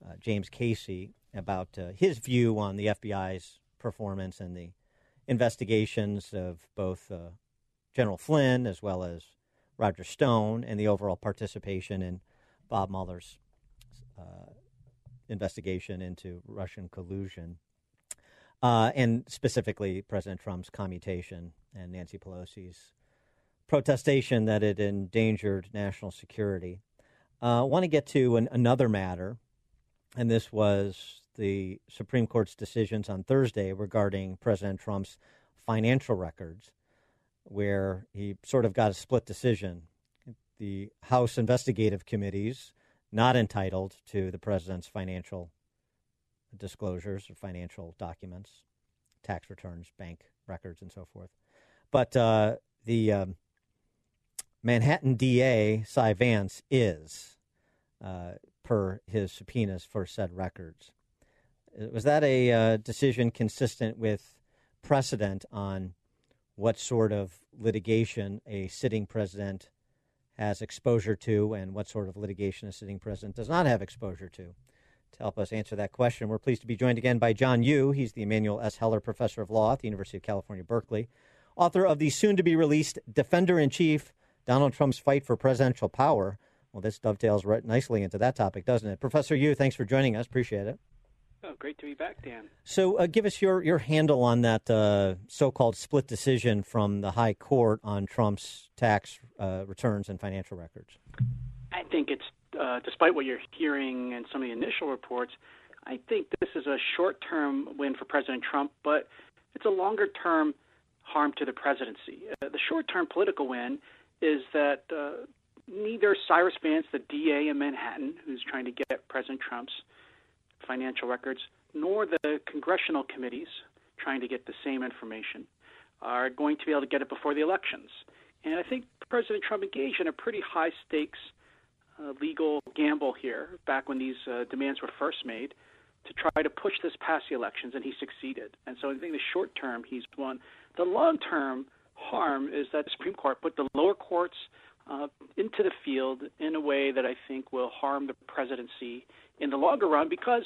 S2: uh, James Casey, about uh, his view on the FBI's performance and the investigations of both uh, General Flynn as well as Roger Stone and the overall participation in Bob Mueller's investigation into Russian collusion, uh, and specifically President Trump's commutation and Nancy Pelosi's protestation that it endangered national security. Uh, I want to get to an, another matter, and this was the Supreme Court's decisions on Thursday regarding President Trump's financial records, where he sort of got a split decision. The House investigative committees not entitled to the president's financial disclosures or financial documents, tax returns, bank records, and so forth. But uh, the um, Manhattan DA, Cy Vance, is, uh, per his subpoenas for said records. Uh, was that a uh, decision consistent with precedent on what sort of litigation a sitting president has exposure to and what sort of litigation a sitting president does not have exposure to? To help us answer that question, we're pleased to be joined again by John Yoo. He's the Emanuel S. Heller Professor of Law at the University of California, Berkeley, author of the soon to be released Defender in Chief Donald Trump's Fight for Presidential Power. Well, this dovetails right nicely into that topic, doesn't it? Professor Yoo, thanks for joining us. Appreciate it.
S9: Oh, great to be back, Dan.
S2: So, uh, give us your, your handle on that uh, so called split decision from the High Court on Trump's tax uh, returns and financial records.
S9: I think it's uh, despite what you're hearing and some of the initial reports, I think this is a short term win for President Trump, but it's a longer term harm to the presidency. Uh, the short term political win is that uh, neither Cyrus Vance, the DA in Manhattan, who's trying to get President Trump's financial records, nor the congressional committees trying to get the same information are going to be able to get it before the elections. And I think President Trump engaged in a pretty high stakes uh, legal gamble here back when these uh, demands were first made to try to push this past the elections, and he succeeded. And so I think the short term he's won. The long term harm is that the Supreme Court put the lower courts uh, into the field in a way that I think will harm the presidency in the longer run because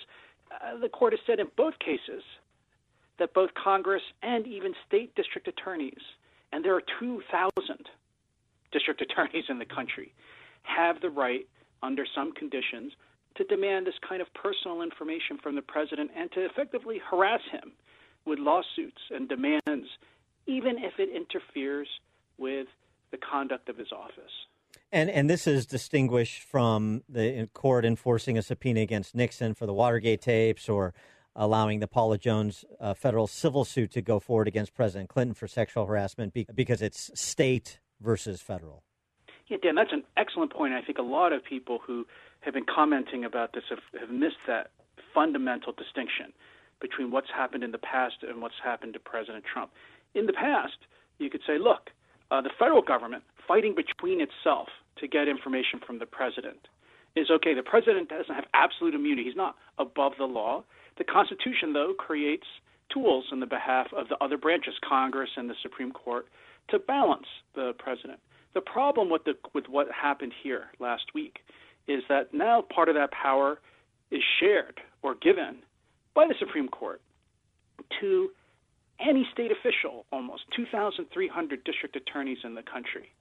S9: uh, the court has said in both cases that both Congress and even state district attorneys, and there are 2,000 district attorneys in the country, have the right, under some conditions, to demand this kind of personal information from the president and to effectively harass him with lawsuits and demands, even if it interferes with the conduct of his office.
S2: And and this is distinguished from the court enforcing a subpoena against Nixon for the Watergate tapes, or allowing the Paula Jones uh, federal civil suit to go forward against President Clinton for sexual harassment because it's state versus federal.
S9: Yeah, Dan, that's an excellent point. I think a lot of people who have been commenting about this have, have missed that fundamental distinction between what's happened in the past and what's happened to President Trump. In the past, you could say, look, uh, the federal government fighting between itself to get information from the president is okay. The president doesn't have absolute immunity. He's not above the law. The Constitution, though, creates tools on the behalf of the other branches, Congress and the Supreme Court, to balance the president. The problem with the with what happened here last week is that now part of that power is shared or given by the Supreme Court to any state official, almost 2,300 district attorneys in the country.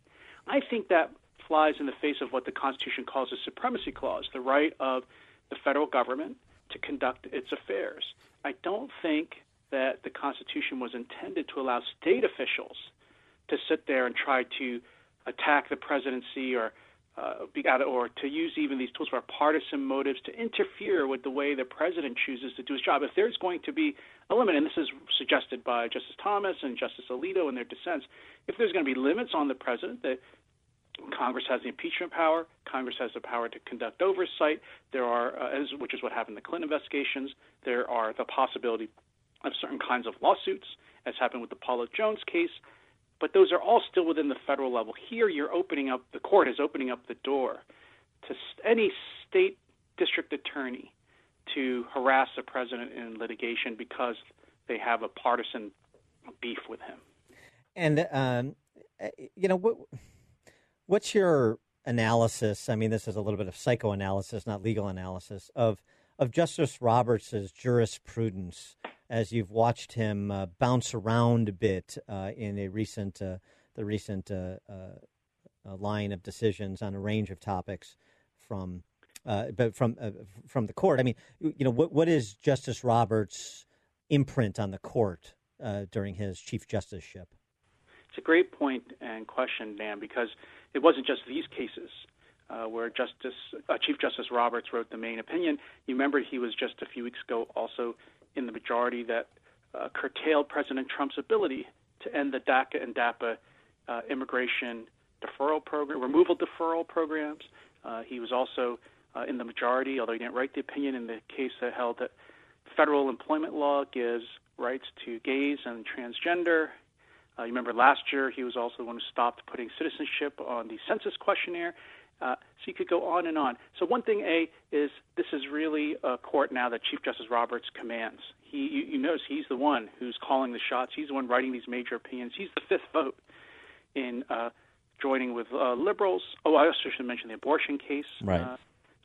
S9: I think that flies in the face of what the Constitution calls a supremacy clause, the right of the federal government to conduct its affairs. I don't think that the Constitution was intended to allow state officials to sit there and try to attack the presidency or uh, or to use even these tools for partisan motives to interfere with the way the president chooses to do his job. If there's going to be a limit, and this is suggested by Justice Thomas and Justice Alito in their dissents, if there's going to be limits on the president, that Congress has the impeachment power. Congress has the power to conduct oversight. There are, uh, as, which is what happened in the Clinton investigations. There are the possibility of certain kinds of lawsuits, as happened with the Paula Jones case but those are all still within the federal level. Here, you're opening up, the court is opening up the door to any state district attorney to harass a president in litigation because they have a partisan beef with him.
S2: And, um, you know, what, what's your analysis? I mean, this is a little bit of psychoanalysis, not legal analysis, of, of Justice Roberts' jurisprudence as you've watched him uh, bounce around a bit uh, in a recent uh, the recent uh, uh, line of decisions on a range of topics from but from from the court. I mean, you know, what what is Justice Roberts' imprint on the court during his chief justiceship?
S9: It's a great point and question, Dan, because it wasn't just these cases. uh, where Justice uh, Chief Justice Roberts wrote the main opinion. You remember he was just a few weeks ago also in the majority that uh, curtailed President Trump's ability to end the DACA and DAPA uh, immigration deferral program, removal deferral programs. Uh, he was also uh, in the majority, although he didn't write the opinion in the case that held that federal employment law gives rights to gays and transgender. Uh, you remember last year he was also the one who stopped putting citizenship on the census questionnaire. Uh, so you could go on and on. So one thing, A, is this is really a court now that Chief Justice Roberts commands. He, you, you notice he's the one who's calling the shots. He's the one writing these major opinions. He's the fifth vote in uh, joining with uh, liberals. Oh, I also should mention the abortion case
S2: right.
S9: uh,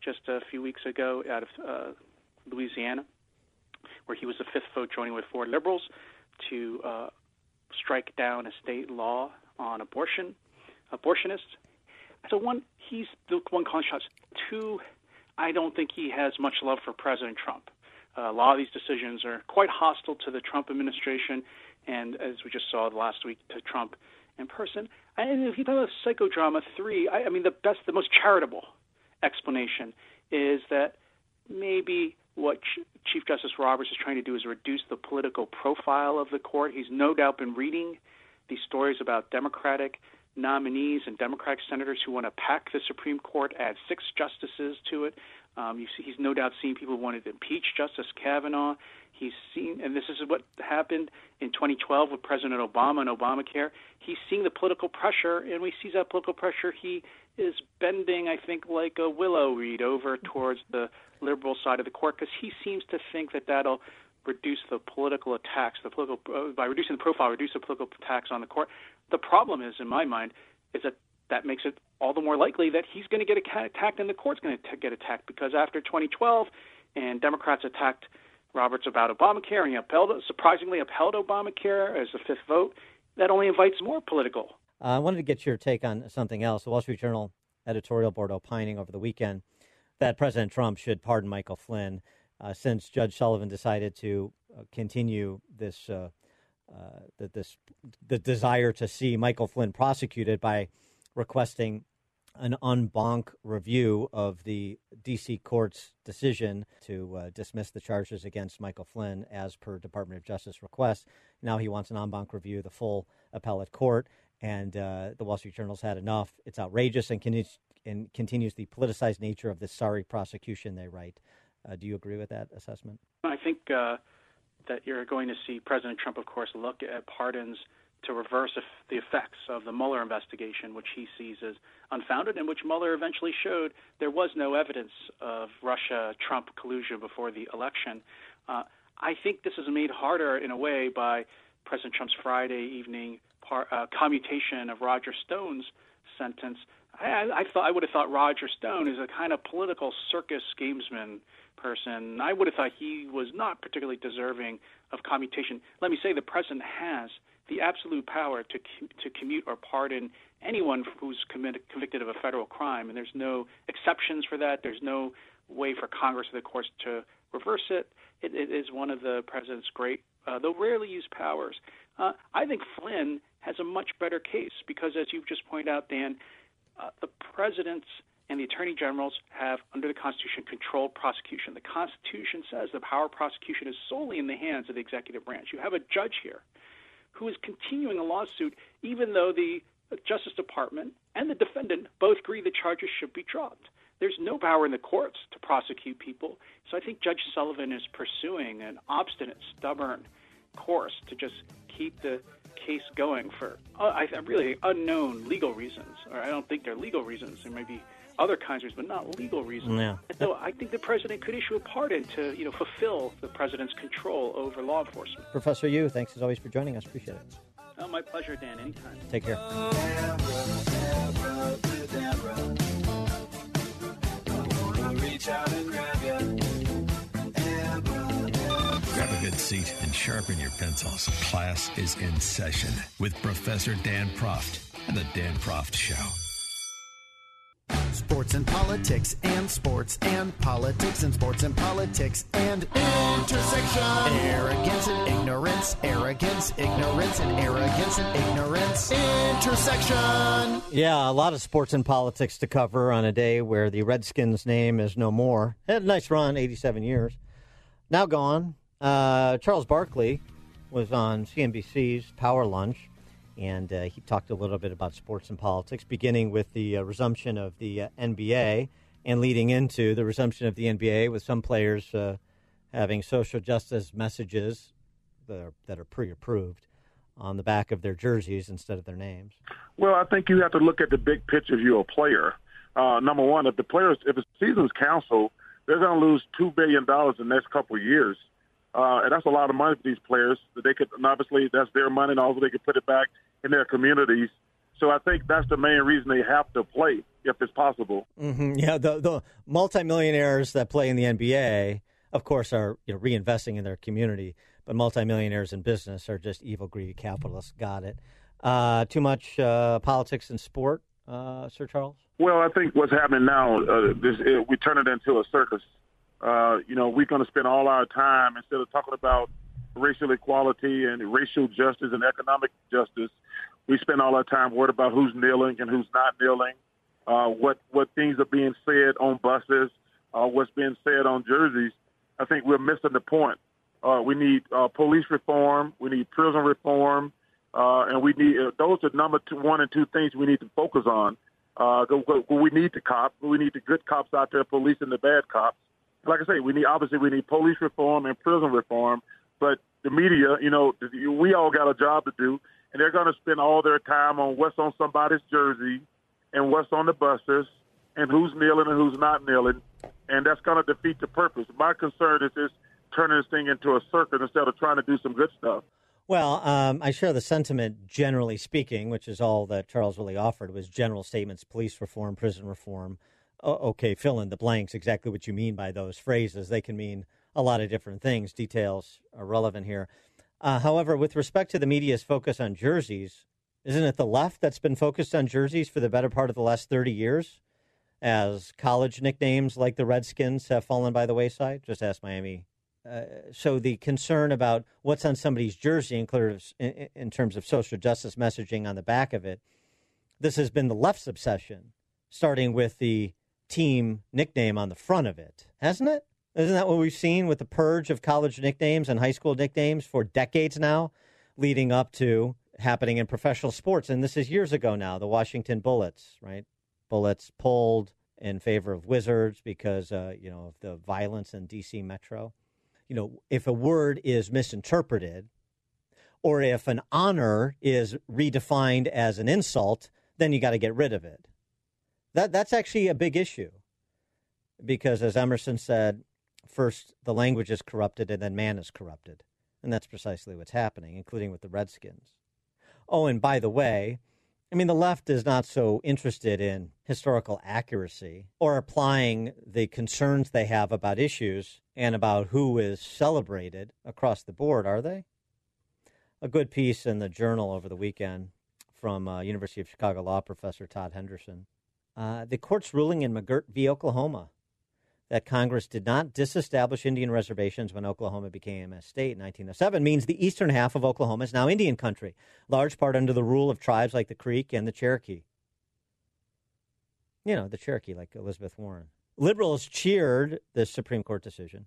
S9: just a few weeks ago out of uh, Louisiana, where he was the fifth vote joining with four liberals to uh, strike down a state law on abortion, abortionists. So one, he's the one calling shots. Two, I don't think he has much love for President Trump. Uh, a lot of these decisions are quite hostile to the Trump administration, and as we just saw last week, to Trump in person. And if you talk about psychodrama, three, I, I mean, the best, the most charitable explanation is that maybe what Ch- Chief Justice Roberts is trying to do is reduce the political profile of the court. He's no doubt been reading these stories about Democratic nominees and Democratic senators who want to pack the Supreme Court, add six justices to it. Um, you see, he's no doubt seen people who wanted to impeach Justice Kavanaugh. He's seen, and this is what happened in 2012 with President Obama and Obamacare. He's seeing the political pressure, and when he sees that political pressure, he is bending, I think, like a willow reed over towards the liberal side of the court because he seems to think that that'll reduce the political attacks, the political uh, by reducing the profile, reduce the political attacks on the court. The problem is, in my mind, is that that makes it all the more likely that he's going to get attacked and the court's going to get attacked because after 2012 and Democrats attacked Roberts about Obamacare and he upheld, surprisingly upheld Obamacare as the fifth vote, that only invites more political.
S2: Uh, I wanted to get your take on something else. The Wall Street Journal editorial board opining over the weekend that President Trump should pardon Michael Flynn since Judge Sullivan decided to uh, continue this uh, uh, the, this the desire to see Michael Flynn prosecuted by requesting an en banc review of the D.C. court's decision to uh, dismiss the charges against Michael Flynn as per Department of Justice request. Now he wants an en banc review the full appellate court, and uh, the Wall Street Journal's had enough. It's outrageous and, con- and continues the politicized nature of this sorry prosecution, they write. Uh, do you agree with that assessment?
S9: I think uh, that you're going to see President Trump, of course, look at pardons to reverse the effects of the Mueller investigation, which he sees as unfounded, and which Mueller eventually showed there was no evidence of Russia Trump collusion before the election. Uh, I think this is made harder in a way by President Trump's Friday evening par, uh, commutation of Roger Stone's sentence. I, I thought I would have thought Roger Stone is a kind of political circus gamesman person. I would have thought he was not particularly deserving of commutation. Let me say the president has the absolute power to to commute or pardon anyone who's committed, convicted of a federal crime, and there's no exceptions for that. There's no way for Congress or the courts to reverse it. It, it is one of the president's great, uh, though rarely used powers. Uh, I think Flynn has a much better case because, as you've just pointed out, Dan, uh, the president's and the attorney generals have, under the Constitution, controlled prosecution. The Constitution says the power of prosecution is solely in the hands of the executive branch. You have a judge here who is continuing a lawsuit, even though the Justice Department and the defendant both agree the charges should be dropped. There's no power in the courts to prosecute people. So I think Judge Sullivan is pursuing an obstinate, stubborn course to just keep the case going for uh, I, really unknown legal reasons. Or I don't think they're legal reasons. There may be other kinds of reasons, but not legal reasons.
S2: Yeah.
S9: so I think the president could issue a pardon to, you know, fulfill the president's control over law enforcement.
S2: Professor Yoo, thanks as always for joining us. Appreciate it.
S9: Oh, my pleasure, Dan. Anytime.
S2: Take care.
S1: Grab a good seat and sharpen your pencils. Class is in session with Professor Dan Proft and the Dan Proft Show.
S10: Sports and politics and sports and politics and sports and politics and intersection. Arrogance and ignorance, arrogance, ignorance and arrogance and ignorance. Intersection.
S2: Yeah, a lot of sports and politics to cover on a day where the Redskins' name is no more. Had a nice run, 87 years. Now gone. Uh, Charles Barkley was on CNBC's Power Lunch, and uh, he talked a little bit about sports and politics, beginning with the uh, resumption of the uh, NBA and leading into the resumption of the NBA with some players uh, having social justice messages that are, that are pre approved on the back of their jerseys instead of their names.
S11: Well, I think you have to look at the big picture if you're a player. Uh, number one, if the players, if the season's canceled, they're going to lose two billion dollars in the next couple of years, uh, and that's a lot of money for these players. That they could, and obviously, that's their money, and also they could put it back in their communities. So I think that's the main reason they have to play, if it's possible.
S2: Mm-hmm. Yeah, the the multimillionaires that play in the NBA, of course, are you know, reinvesting in their community. But multimillionaires in business are just evil, greedy capitalists. Got it. Uh, too much uh, politics and sport, uh, Sir Charles.
S11: Well, I think what's happening now, uh, this, it, we turn it into a circus. Uh, you know, we're going to spend all our time instead of talking about racial equality and racial justice and economic justice. We spend all our time worried about who's kneeling and who's not kneeling, uh, what what things are being said on buses, uh, what's being said on jerseys. I think we're missing the point. Uh, we need uh, police reform. We need prison reform, uh, and we need uh, those are number two, one and two things we need to focus on. Uh, we need the cops. We need the good cops out there policing the bad cops. Like I say, we need obviously we need police reform and prison reform. But the media, you know, we all got a job to do, and they're going to spend all their time on what's on somebody's jersey and what's on the buses and who's kneeling and who's not kneeling, and that's going to defeat the purpose. My concern is this turning this thing into a circus instead of trying to do some good stuff.
S2: Well, um, I share the sentiment, generally speaking, which is all that Charles really offered was general statements: police reform, prison reform. Okay, fill in the blanks. Exactly what you mean by those phrases. They can mean a lot of different things. Details are relevant here. Uh, however, with respect to the media's focus on jerseys, isn't it the left that's been focused on jerseys for the better part of the last 30 years? As college nicknames like the Redskins have fallen by the wayside? Just ask Miami. Uh, so the concern about what's on somebody's jersey in, in, in terms of social justice messaging on the back of it, this has been the left's obsession, starting with the team nickname on the front of it, hasn't it? Isn't that what we've seen with the purge of college nicknames and high school nicknames for decades now, leading up to happening in professional sports? And this is years ago now, the Washington Bullets, right? Bullets pulled in favor of Wizards because, uh, you know, of the violence in D.C. Metro. You know, if a word is misinterpreted or if an honor is redefined as an insult, then you got to get rid of it. That, that's actually a big issue because, as Emerson said, first the language is corrupted and then man is corrupted. And that's precisely what's happening, including with the Redskins. Oh, and by the way, I mean, the left is not so interested in historical accuracy or applying the concerns they have about issues and about who is celebrated across the board, are they? A good piece in the journal over the weekend from uh, University of Chicago law professor Todd Henderson. Uh, the court's ruling in McGirt v. Oklahoma that Congress did not disestablish Indian reservations when Oklahoma became a state in 1907 means the eastern half of Oklahoma is now Indian country, large part under the rule of tribes like the Creek and the Cherokee. You know, the Cherokee, like Elizabeth Warren. Liberals cheered this Supreme Court decision.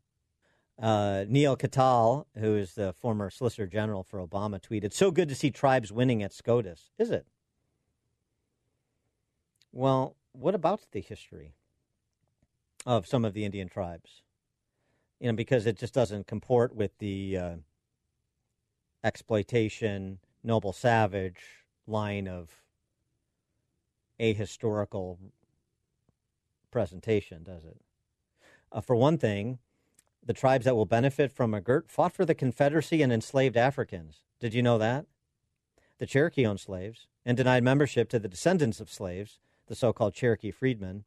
S2: Uh, Neal Katyal, who is the former Solicitor General for Obama, tweeted, So good to see tribes winning at SCOTUS. Is it? Well, what about the history? of some of the Indian tribes. You know, because it just doesn't comport with the uh, exploitation, noble savage line of ahistorical presentation, does it? Uh, for one thing, the tribes that will benefit from a McGirt fought for the Confederacy and enslaved Africans. Did you know that? The Cherokee owned slaves and denied membership to the descendants of slaves, the so called Cherokee freedmen,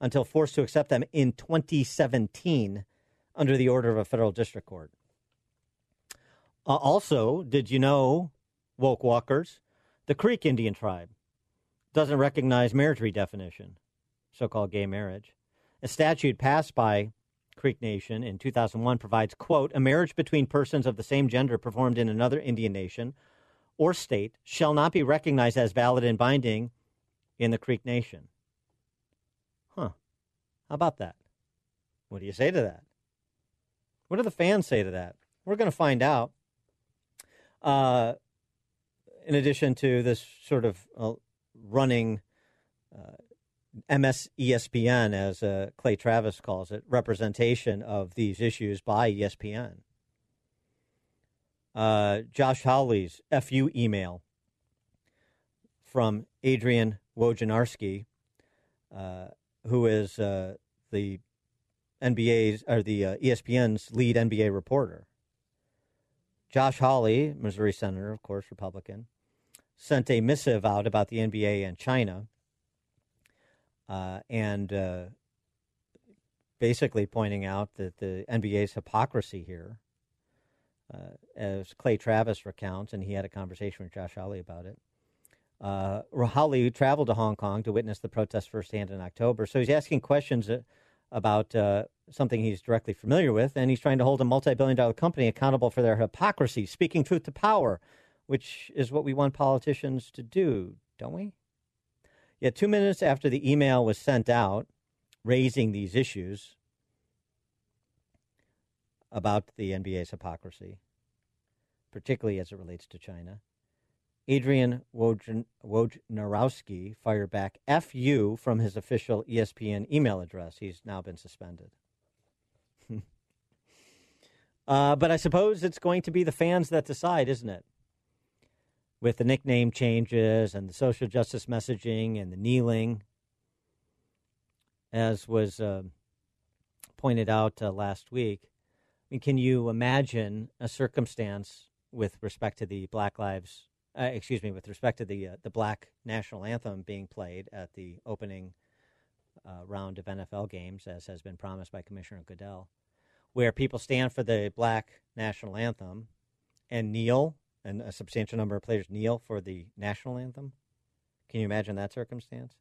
S2: until forced to accept them in 2017 under the order of a federal district court. Uh, also, did you know, woke walkers, the Creek Indian tribe doesn't recognize marriage redefinition. so called gay marriage. A statute passed by Creek Nation in 2001 provides, quote, a marriage between persons of the same gender performed in another Indian nation or state shall not be recognized as valid and binding in the Creek Nation. Huh. How about that? What do you say to that? What do the fans say to that? We're going to find out. Uh, in addition to this sort of uh, running uh, MS ESPN, as uh, Clay Travis calls it, representation of these issues by ESPN. Uh, Josh Hawley's FU email from Adrian Wojnarowski, uh, who is uh, the NBA's or the uh, ESPN's lead NBA reporter. Josh Hawley, Missouri senator, of course, Republican, sent a missive out about the NBA and China uh, and uh, basically pointing out that the NBA's hypocrisy here, uh, as Clay Travis recounts, and he had a conversation with Josh Hawley about it. Uh, Hawley traveled to Hong Kong to witness the protests firsthand in October, so he's asking questions uh, about uh, something he's directly familiar with, and he's trying to hold a multi-billion dollar company accountable for their hypocrisy, speaking truth to power, which is what we want politicians to do, don't we? Yet, two minutes after the email was sent out raising these issues about the NBA's hypocrisy, particularly as it relates to China, Adrian Wojnarowski fired back FU from his official ESPN email address. He's now been suspended. uh, but I suppose it's going to be the fans that decide, isn't it? with the nickname changes and the social justice messaging and the kneeling, as was uh, pointed out uh, last week. I mean, can you imagine a circumstance with respect to the Black Lives, uh, excuse me, with respect to the uh, the Black national anthem being played at the opening uh, round of NFL games, as has been promised by Commissioner Goodell, where people stand for the Black national anthem and kneel and a substantial number of players kneel for the national anthem. Can you imagine that circumstance?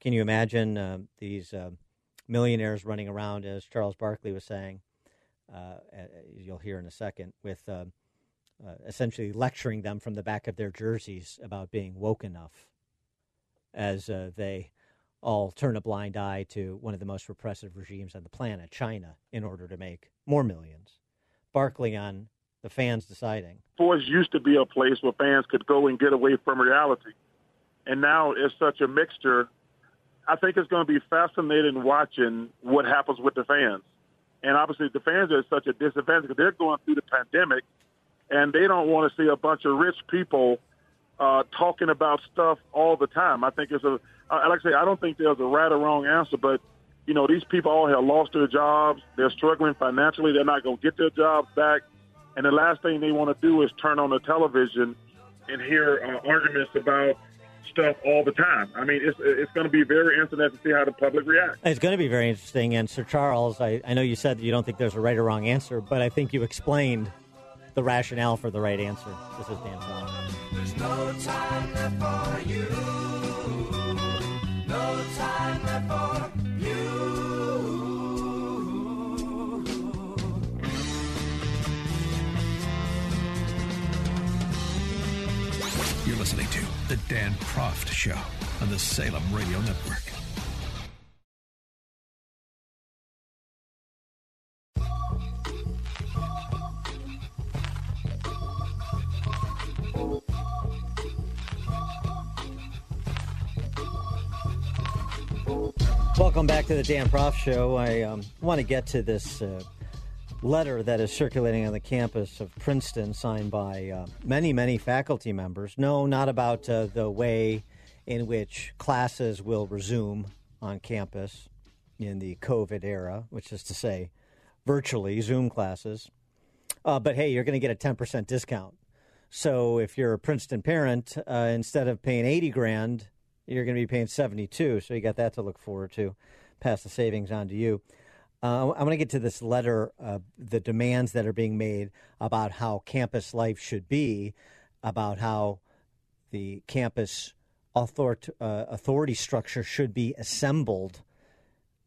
S2: Can you imagine uh, these uh, millionaires running around, as Charles Barkley was saying, uh, you'll hear in a second, with uh, essentially lecturing them from the back of their jerseys about being woke enough as uh, they all turn a blind eye to one of the most repressive regimes on the planet, China, in order to make more millions. Barkley on the fans deciding.
S11: Sports used to be a place where fans could go and get away from reality. And now it's such a mixture. I think it's going to be fascinating watching what happens with the fans. And obviously, the fans are at such a disadvantage because they're going through the pandemic and they don't want to see a bunch of rich people uh, talking about stuff all the time. I think it's a, like I say, I don't think there's a right or wrong answer, but you know, these people all have lost their jobs. They're struggling financially. They're not going to get their jobs back. And the last thing they want to do is turn on the television and hear uh, arguments about stuff all the time. I mean, it's it's going to be very interesting to see how the public reacts.
S2: It's going to be very interesting. And Sir Charles, I, I know you said that you don't think there's a right or wrong answer, but I think you explained the rationale for the right answer. This is Dan There's no time left for you. No time left for
S1: You're listening to The Dan Proft Show on the Salem Radio Network.
S2: Welcome back to the Dan Proft Show. I um, want to get to this uh, letter that is circulating on the campus of Princeton, signed by uh, many, many faculty members. No, not about uh, the way in which classes will resume on campus in the COVID era, which is to say, virtually Zoom classes. Uh, but hey, you're going to get a 10% discount. So if you're a Princeton parent, uh, instead of paying 80 grand, you're going to be paying 72. So you got that to look forward to. Pass the savings on to you. Uh, I want to get to this letter, uh, the demands that are being made about how campus life should be, about how the campus author- uh, authority structure should be assembled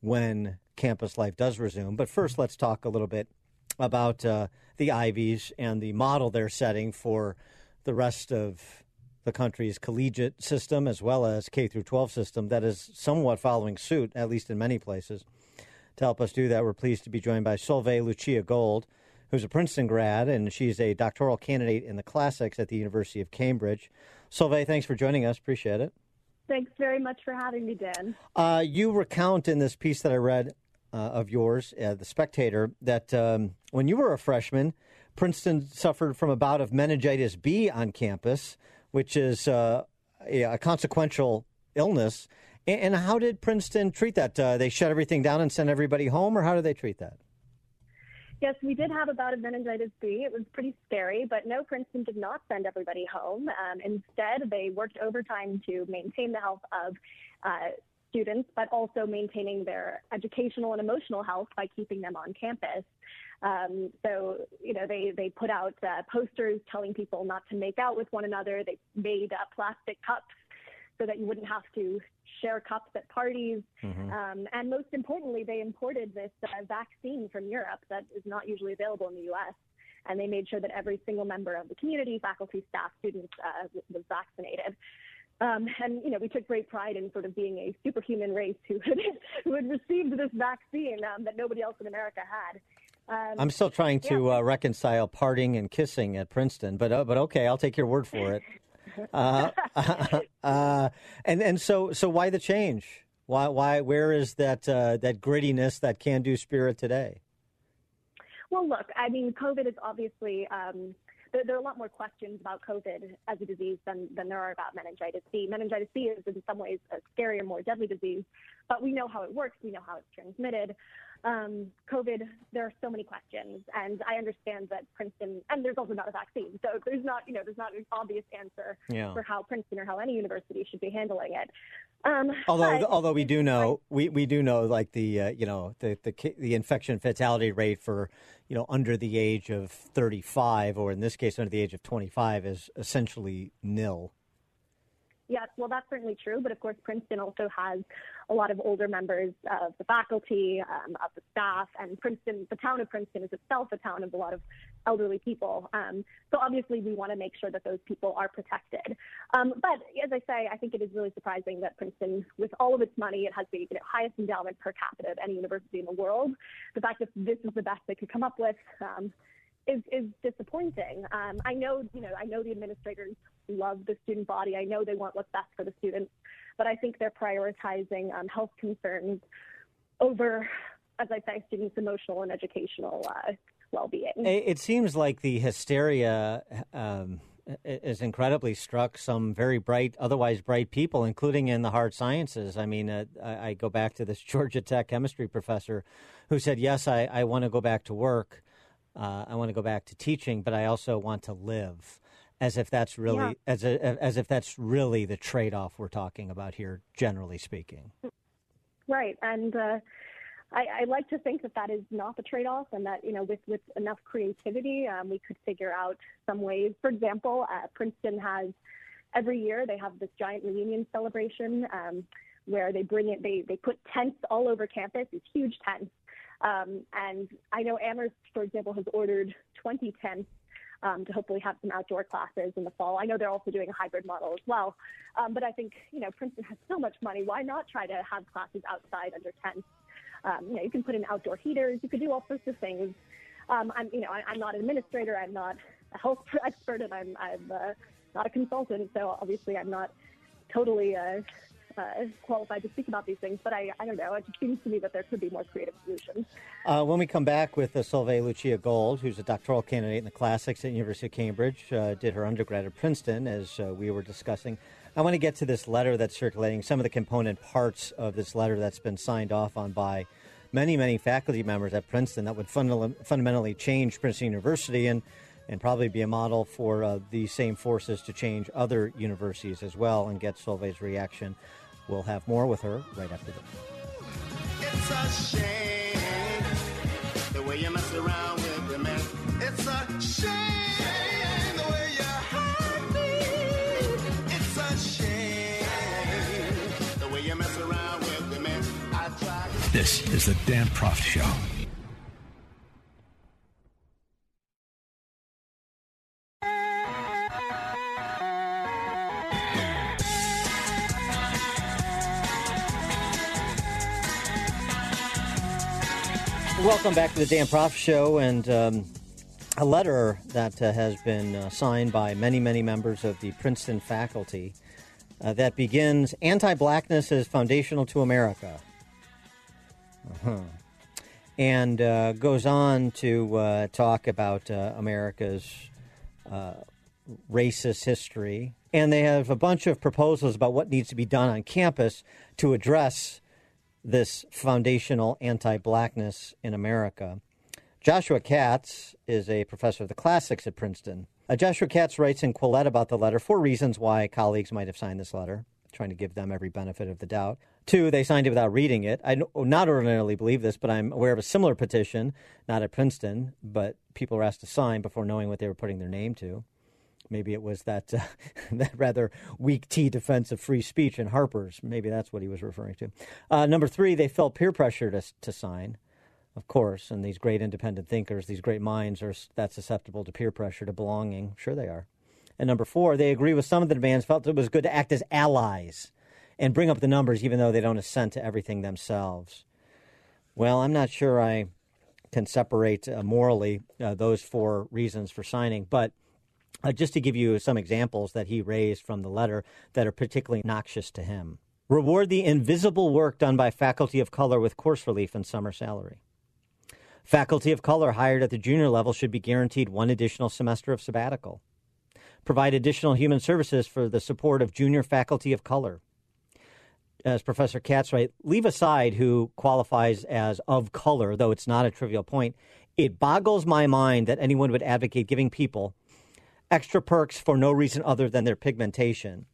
S2: when campus life does resume. But first, let's talk a little bit about uh, the Ivies and the model they're setting for the rest of the country's collegiate system as well as K through 12 system that is somewhat following suit, at least in many places. To help us do that, we're pleased to be joined by Solveig Lucia Gold, who's a Princeton grad, and she's a doctoral candidate in the classics at the University of Cambridge. Solveig, thanks for joining us. Appreciate it.
S12: Thanks very much for having me, Dan.
S2: Uh, you recount in this piece that I read uh, of yours, uh, The Spectator, that um, when you were a freshman, Princeton suffered from a bout of meningitis B on campus, which is uh, a, a, consequential illness. And, how did Princeton treat that? Uh, they shut everything down and sent everybody home, or how did they treat that?
S12: Yes, we did have a bout of meningitis B. It was pretty scary, but no, Princeton did not send everybody home. Um, instead, they worked overtime to maintain the health of uh, students, but also maintaining their educational and emotional health by keeping them on campus. Um, so, you know, they, they put out uh, posters telling people not to make out with one another. They made uh, plastic cups so that you wouldn't have to share cups at parties. Mm-hmm. Um, and most importantly, they imported this uh, vaccine from Europe that is not usually available in the U.S. And they made sure that every single member of the community, faculty, staff, students, uh, was vaccinated. Um, and you know, we took great pride in sort of being a superhuman race who had, who had received this vaccine um, that nobody else in America had.
S2: Um, I'm still trying to yeah. uh, reconcile parting and kissing at Princeton, but uh, but okay, I'll take your word for it. Uh, uh, and and so so why the change? Why why where is that uh, that grittiness, that can do spirit today?
S12: Well, look, I mean, COVID is obviously. There, there, are a lot more questions about COVID as a disease than, than there are about meningitis B. Meningitis C is in some ways a scarier, more deadly disease, but we know how it works. We know how it's transmitted um, COVID, there are so many questions, and I understand that Princeton, and there's also not a vaccine, so there's not, you know, there's not an obvious answer yeah. for how Princeton or how any university should be handling it.
S2: Um, although, but, although we do know, we, we do know, like the, uh, you know, the, the the infection fatality rate for, you know, under the age of 35, or in this case, under the age of 25, is essentially nil.
S12: Yes, well, that's certainly true. But of course, Princeton also has a lot of older members of the faculty, um, of the staff, and Princeton, the town of Princeton is itself a town of a lot of elderly people. Um, so obviously, we want to make sure that those people are protected. Um, but as I say, I think it is really surprising that Princeton, with all of its money, it has the you know, highest endowment per capita of any university in the world. The fact that this is the best they could come up with um, is, is disappointing. Um, I know, you know, I know the administrators love the student body. I know they want what's best for the students, but I think they're prioritizing um, health concerns over, as I say, students' emotional and educational uh, well-being.
S2: It seems like the hysteria. Um, is incredibly struck some very bright, otherwise bright people, including in the hard sciences. I mean, uh, I, I, go back to this Georgia Tech chemistry professor who said, "Yes, I, I want to go back to work, uh, I want to go back to teaching, but I also want to live. As if that's really yeah. as a, as if that's really the trade off we're talking about here, generally speaking.
S12: Right, and uh, I, I, like to think that that is not the trade off, and that you know with with enough creativity, um, we could figure out some ways. For example, uh, Princeton has every year they have this giant reunion celebration. Um, where they bring it, they, they put tents all over campus, these huge tents, um, and I know Amherst, for example, has ordered 20 tents um, to hopefully have some outdoor classes in the fall. I know they're also doing a hybrid model as well. Um, but I think, you know, Princeton has so much money. Why not try to have classes outside under tents? Um, you know, you can put in outdoor heaters. You could do all sorts of things. Um, I'm, you know, I, am not an administrator. I'm not a health expert, and I'm, I'm uh, not a consultant. So obviously, I'm not totally uh, uh, qualified to speak about these things, but I, I don't know. It just seems to me that there could be more creative solutions.
S2: Uh, when we come back with uh, Lucia Gold, who's a doctoral candidate in the classics at University of Cambridge, uh, did her undergrad at Princeton, as uh, we were discussing. I want to get to this letter that's circulating, some of the component parts of this letter that's been signed off on by many, many faculty members at Princeton that would funda- fundamentally change Princeton University and and probably be a model for uh, these same forces to change other universities as well and get Solveig's reaction. We'll have more with her right after this. It's a shame the way you Welcome back to the Dan Proft Show, and um, a letter that uh, has been uh, signed by many, many members of the Princeton faculty uh, that begins "Anti-blackness is foundational to America," uh-huh. and uh, goes on to uh, talk about uh, America's racist history, and they have a bunch of proposals about what needs to be done on campus to address this foundational anti blackness in America. Joshua Katz is a professor of the classics at Princeton. Uh, Joshua Katz writes in Quillette about the letter four reasons why colleagues might have signed this letter, trying to give them every benefit of the doubt. Two, they signed it without reading it. I not ordinarily believe this, but I'm aware of a similar petition, not at Princeton, but people were asked to sign before knowing what they were putting their name to. Maybe it was that uh, that rather weak tea defense of free speech in Harper's. Maybe that's what he was referring to. Uh, number three, they felt peer pressure to to sign, of course. And these great independent thinkers, these great minds, are that susceptible to peer pressure to belonging. Sure, they are. And number four, they agree with some of the demands. Felt it was good to act as allies and bring up the numbers, even though they don't assent to everything themselves. Well, I'm not sure I can separate uh, morally uh, those four reasons for signing, but uh, just to give you some examples that he raised from the letter that are particularly noxious to him. Reward the invisible work done by faculty of color with course relief and summer salary. Faculty of color hired at the junior level should be guaranteed one additional semester of sabbatical. Provide additional human services for the support of junior faculty of color. As Professor Katz writes, leave aside who qualifies as of color, though it's not a trivial point. It boggles my mind that anyone would advocate giving people extra perks for no reason other than their pigmentation.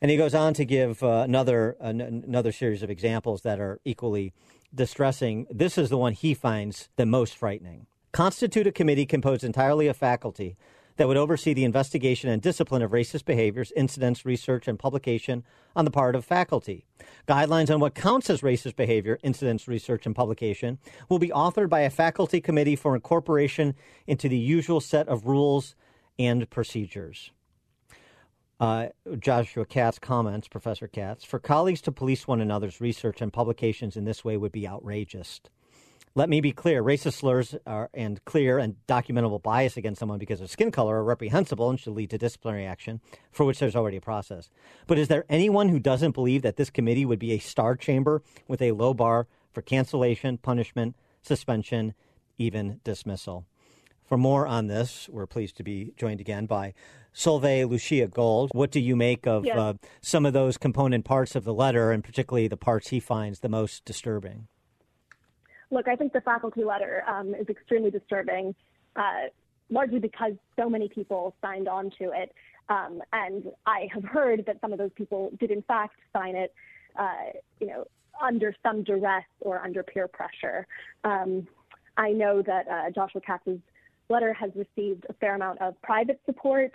S2: And he goes on to give uh, another another series of examples that are equally distressing. This is the one he finds the most frightening. Constitute a committee composed entirely of faculty that would oversee the investigation and discipline of racist behaviors, incidents, research, and publication on the part of faculty. Guidelines on what counts as racist behavior, incidents, research, and publication will be authored by a faculty committee for incorporation into the usual set of rules and procedures. Uh, Joshua Katz comments, Professor Katz, for colleagues to police one another's research and publications in this way would be outrageous. Let me be clear racist slurs are, and clear and documentable bias against someone because of skin color are reprehensible and should lead to disciplinary action, for which there's already a process. But is there anyone who doesn't believe that this committee would be a star chamber with a low bar for cancellation, punishment, suspension, even dismissal? For more on this, we're pleased to be joined again by Solveig Lucia Gold. What do you make of yes. uh, some of those component parts of the letter, and particularly the parts he finds the most disturbing?
S12: Look, I think the faculty letter um, is extremely disturbing, uh, largely because so many people signed on to it. Um, and I have heard that some of those people did, in fact, sign it, uh, you know, under some duress or under peer pressure. Um, I know that uh, Joshua Katz's letter has received a fair amount of private support,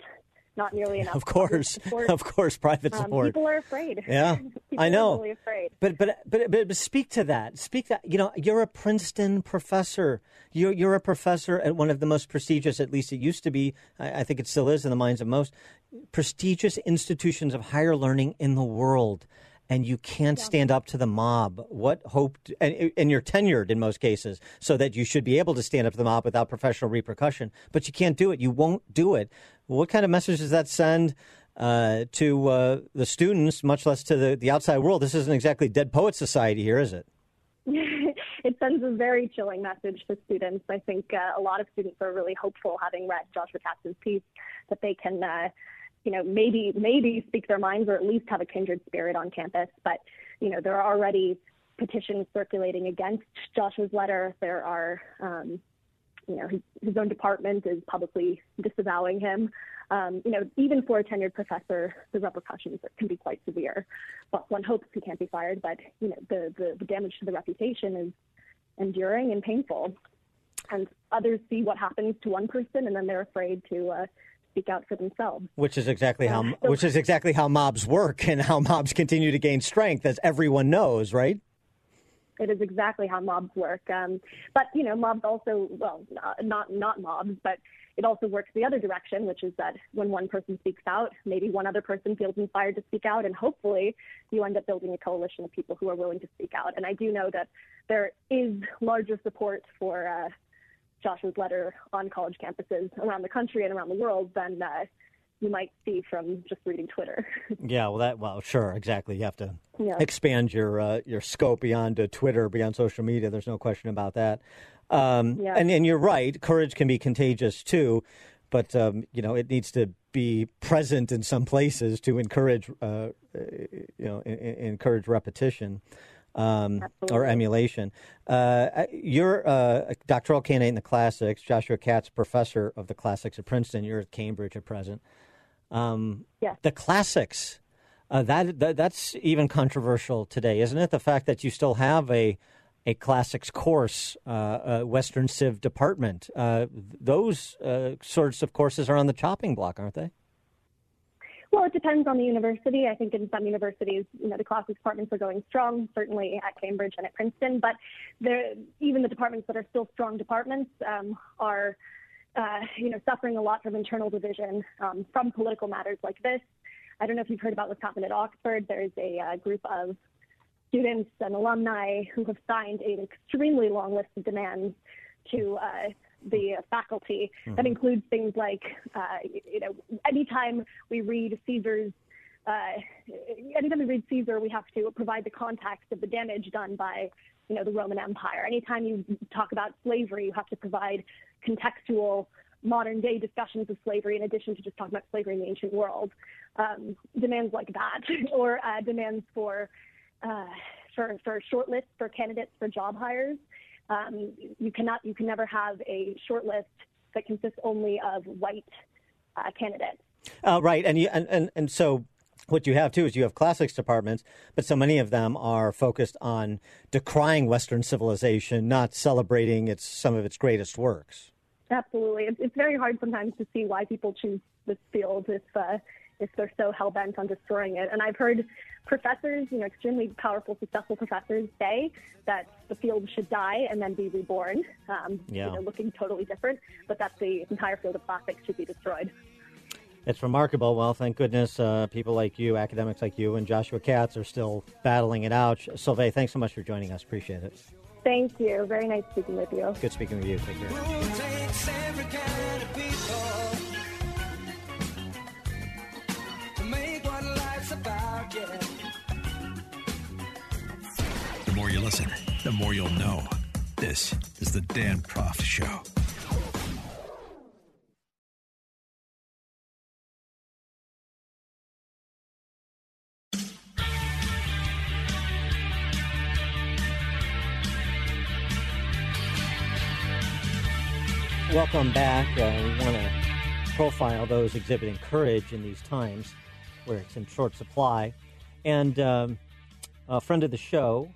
S12: not nearly enough.
S2: Of course, of course, private um, support.
S12: people are afraid.
S2: Yeah,
S12: I
S2: know.
S12: Really afraid.
S2: But, but but but speak to that. Speak that. You know, you're a Princeton professor. You're you're a professor at one of the most prestigious, at least it used to be. I, I think it still is in the minds of most prestigious institutions of higher learning in the world and you can't stand up to the mob. What hope, and, and, you're tenured in most cases, so that you should be able to stand up to the mob without professional repercussion, but you can't do it. You won't do it. What kind of message does that send uh, to uh, the students, much less to the, the outside world? This isn't exactly Dead Poet Society here, is it?
S12: it sends a very chilling message to students. I think uh, a lot of students are really hopeful, having read Joshua Katz's piece, that they can uh, you know, maybe maybe speak their minds or at least have a kindred spirit on campus. But you know, there are already petitions circulating against Josh's letter. There are, um, you know, his, his, own department is publicly disavowing him. Um, you know, even for a tenured professor, the repercussions can be quite severe. But one hopes he can't be fired. But you know, the the, the damage to the reputation is enduring and painful. And others see what happens to one person, and then they're afraid to uh, speak out for themselves.
S2: Which is exactly how so, which is exactly how mobs work and how mobs continue to gain strength, as everyone knows, right?
S12: It is exactly how mobs work. Um, but you know, mobs also well, not not mobs, but it also works the other direction, which is that when one person speaks out, maybe one other person feels inspired to speak out, and hopefully you end up building a coalition of people who are willing to speak out. And I do know that there is larger support for uh, Joshua's letter on college campuses around the country and around the world than uh, you might see from just reading Twitter.
S2: yeah, well, that well, sure, exactly. You have to
S12: Yeah.
S2: expand your uh, your scope beyond uh, Twitter, beyond social media. There's no question about that. Um,
S12: Yeah.
S2: And and you're right. Courage can be contagious too, but um, you know it needs to be present in some places to encourage uh, uh, you know en- en- encourage repetition. Um, or emulation. Uh, you're uh, a doctoral candidate in the classics. Joshua Katz, professor of the classics at Princeton. You're at Cambridge at present. Um,
S12: yeah.
S2: The classics. Uh, that, that that's even controversial today, isn't it? The fact that you still have a a classics course, uh, uh, Western Civ department. Uh, those uh, sorts of courses are on the chopping block, aren't they?
S12: Well, it depends on the university. I think in some universities, you know, the classics departments are going strong, certainly at Cambridge and at Princeton. But there, even the departments that are still strong departments um, are, uh, you know, suffering a lot from internal division um, from political matters like this. I don't know if you've heard about what's happened at Oxford. There's a uh, group of students and alumni who have signed an extremely long list of demands to uh, the faculty that
S13: Mhm.
S12: includes things like, uh, you know, anytime we read Caesar's, uh, anytime we read Caesar, we have to provide the context of the damage done by, you know, the Roman Empire. Anytime you talk about slavery, you have to provide contextual modern day discussions of slavery in addition to just talking about slavery in the ancient world. Um, demands like that, or uh, demands for uh, for for short lists for candidates for job hires. Um, you cannot you can never have a short list that consists only of white uh, candidates.
S2: Uh, right, and you and, and and so what you have too is you have classics departments, but so many of them are focused on decrying Western civilization, not celebrating its some of its greatest works.
S12: Absolutely, it's, it's very hard sometimes to see why people choose this field if uh, if they're so hell bent on destroying it. And I've heard professors, you know, extremely powerful, successful professors say that the field should die and then be reborn, um,
S2: Yeah.
S12: you know, looking totally different, but that the entire field of classics should be destroyed.
S2: It's remarkable. Well, thank goodness uh, people like you, academics like you, and Joshua Katz are still battling it out. Solveig, thanks so much for joining us. Appreciate it.
S12: Thank you. Very nice speaking with you.
S2: Good speaking with you. Take care.
S6: About.
S1: The more you listen, the more you'll know. This is the Dan Proft Show.
S2: Welcome back. Uh, we want to profile those exhibiting courage in these times where it's in short supply. And um, a friend of the show,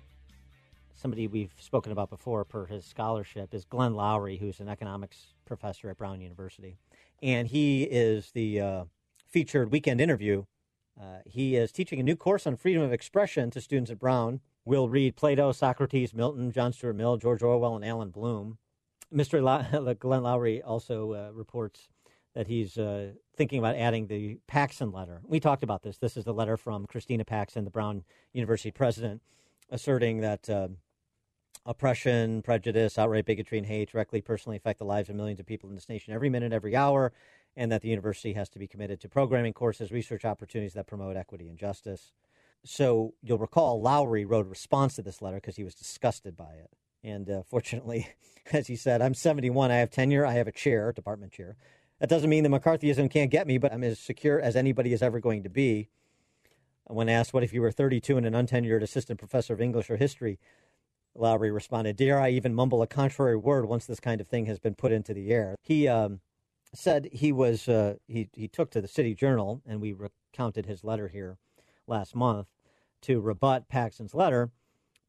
S2: somebody we've spoken about before per his scholarship, is Glenn Loury, who's an economics professor at Brown University. And he is the uh, featured weekend interview. Uh, he is teaching a new course on freedom of expression to students at Brown. We'll read Plato, Socrates, Milton, John Stuart Mill, George Orwell, and Allan Bloom. Mr. La- Glenn Loury also uh, reports that he's uh, thinking about adding the Paxson letter. We talked about this. This is the letter from Christina Paxson, the Brown University president, asserting that uh, oppression, prejudice, outright bigotry, and hate directly personally affect the lives of millions of people in this nation every minute, every hour, and that the university has to be committed to programming courses, research opportunities that promote equity and justice. So you'll recall Loury wrote a response to this letter because he was disgusted by it. And uh, fortunately, as he said, I'm 71. I have tenure. I have a chair, department chair. That doesn't mean that McCarthyism can't get me, but I'm as secure as anybody is ever going to be. When asked, what if you were 32 and an untenured assistant professor of English or history? Loury responded, Dare I even mumble a contrary word once this kind of thing has been put into the air? He um, said he was, uh, he, he took to the City Journal, and we recounted his letter here last month to rebut Paxson's letter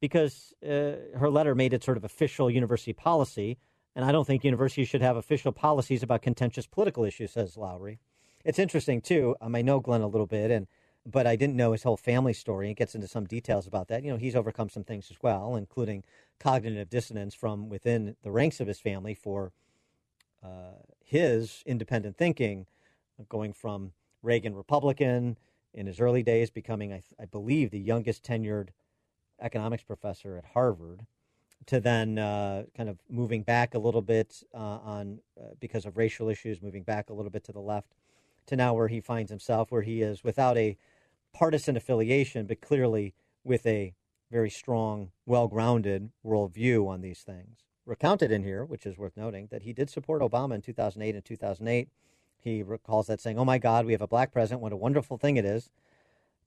S2: because uh, her letter made it sort of official university policy. And I don't think universities should have official policies about contentious political issues, says Loury. It's interesting, too. Um, I know Glenn a little bit, and but I didn't know his whole family story. It gets into some details about that. You know, he's overcome some things as well, including cognitive dissonance from within the ranks of his family for uh, his independent thinking, going from Reagan Republican in his early days, becoming, I, I believe, the youngest tenured economics professor at Harvard, to then uh, kind of moving back a little bit uh, on uh, because of racial issues, moving back a little bit to the left, to now where he finds himself, where he is without a partisan affiliation, but clearly with a very strong, well grounded worldview on these things. Recounted in here, which is worth noting, that he did support Obama in 2008 and 2008. He recalls that saying, Oh my God, we have a black president. What a wonderful thing it is.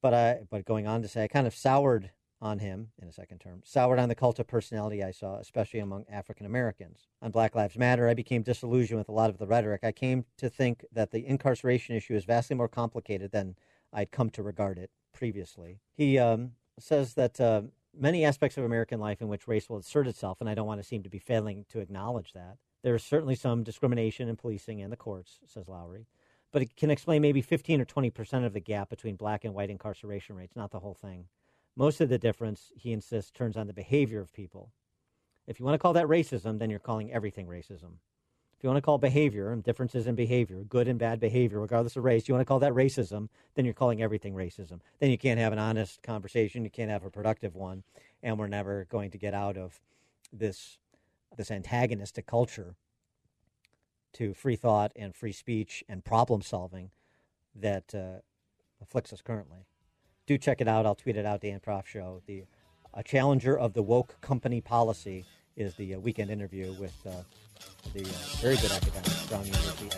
S2: But, I, but going on to say, I kind of soured on him in a second term, soured on the cult of personality I saw, especially among African Americans. On Black Lives Matter, I became disillusioned with a lot of the rhetoric. I came to think that the incarceration issue is vastly more complicated than I'd come to regard it previously. He um, says that uh, many aspects of American life in which race will assert itself, and I don't want to seem to be failing to acknowledge that. There is certainly some discrimination in policing and the courts, says Loury but it can explain maybe 15 or 20 percent of the gap between black and white incarceration rates, not the whole thing. Most of the difference, he insists, turns on the behavior of people. If you want to call that racism, then you're calling everything racism. If you want to call behavior and differences in behavior, good and bad behavior, regardless of race, you want to call that racism, then you're calling everything racism. Then you can't have an honest conversation, you can't have a productive one, and we're never going to get out of this this antagonistic culture to free thought and free speech and problem solving that uh, afflicts us currently. Do check it out. I'll tweet it out. Dan Proft Show. The a challenger of the woke company policy is the uh, weekend interview with uh, the uh, very good academic Brown University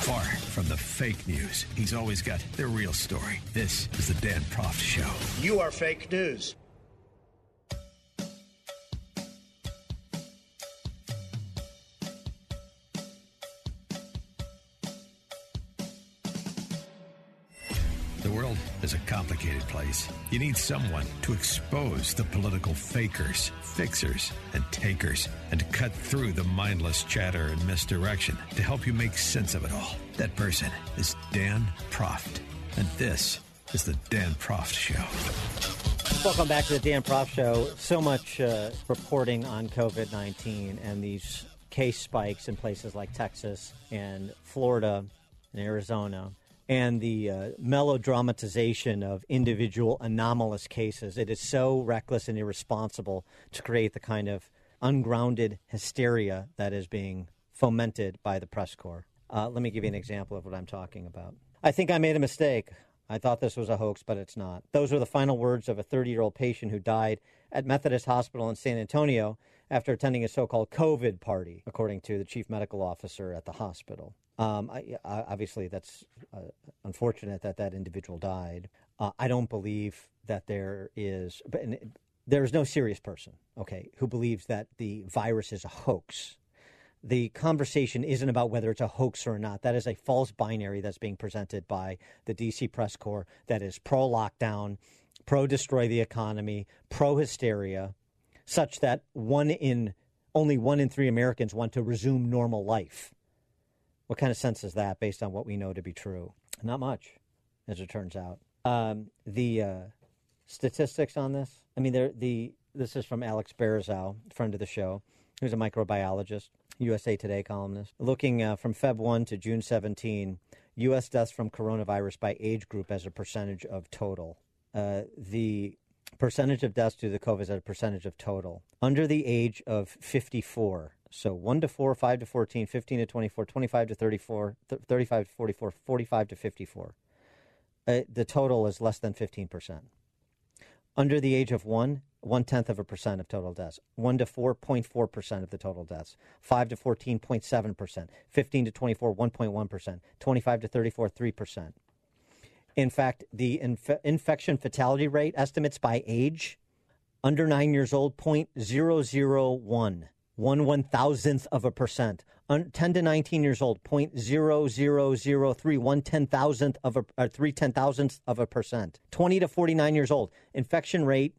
S1: Far from the fake news, he's always got the real story. This is the Dan Proft Show.
S8: You are fake news.
S1: Is a complicated place. You need someone to expose the political fakers, fixers, and takers, and to cut through the mindless chatter and misdirection to help you make sense of it all. That person is Dan Proft. And this is the Dan Proft Show.
S2: Welcome back to the Dan Proft Show. So much uh, reporting on COVID 19 and these case spikes in places like Texas and Florida and Arizona and the uh, melodramatization of individual anomalous cases. It is so reckless and irresponsible to create the kind of ungrounded hysteria that is being fomented by the press corps. Uh, let me give you an example of what I'm talking about. I think I made a mistake. I thought this was a hoax, but it's not. Those were the final words of a 30 year old patient who died at Methodist Hospital in San Antonio after attending a so called COVID party, according to the chief medical officer at the hospital. Um, I, I, obviously, that's uh, unfortunate that that individual died. Uh, I don't believe that there is, but there is no serious person, okay, who believes that the virus is a hoax. The conversation isn't about whether it's a hoax or not. That is a false binary that's being presented by the DC press corps that is pro lockdown, pro destroy the economy, pro hysteria, such that one in only one in three Americans want to resume normal life. What kind of sense is that based on what we know to be true? Not much, as it turns out. Um, the uh, statistics on this, I mean, the this is from Alex Berezow, friend of the show, who's a microbiologist, USA Today columnist. Looking uh, from Feb 1 to June 17, U.S. deaths from coronavirus by age group as a percentage of total. Uh, the percentage of deaths due to COVID is at a percentage of total. Under the age of 54, so 1 to 4, 5 to 14, 15 to 24, 25 to 34, 35 to 44, 45 to 54. Uh, the total is less than 15%. Under the age of 1, one tenth of a percent of total deaths. 1 to 4.4% of the total deaths. 5 to 14.7%. 15 to 24, 1.1%. 25 to 34, 3%. In fact, the inf- infection fatality rate estimates by age under nine years old, 0.001 one one thousandth of a percent. Un, 10 to 19 years old, 0.0003, one ten thousandth of a, uh, three ten thousandths of a percent. 20 to 49 years old, infection rate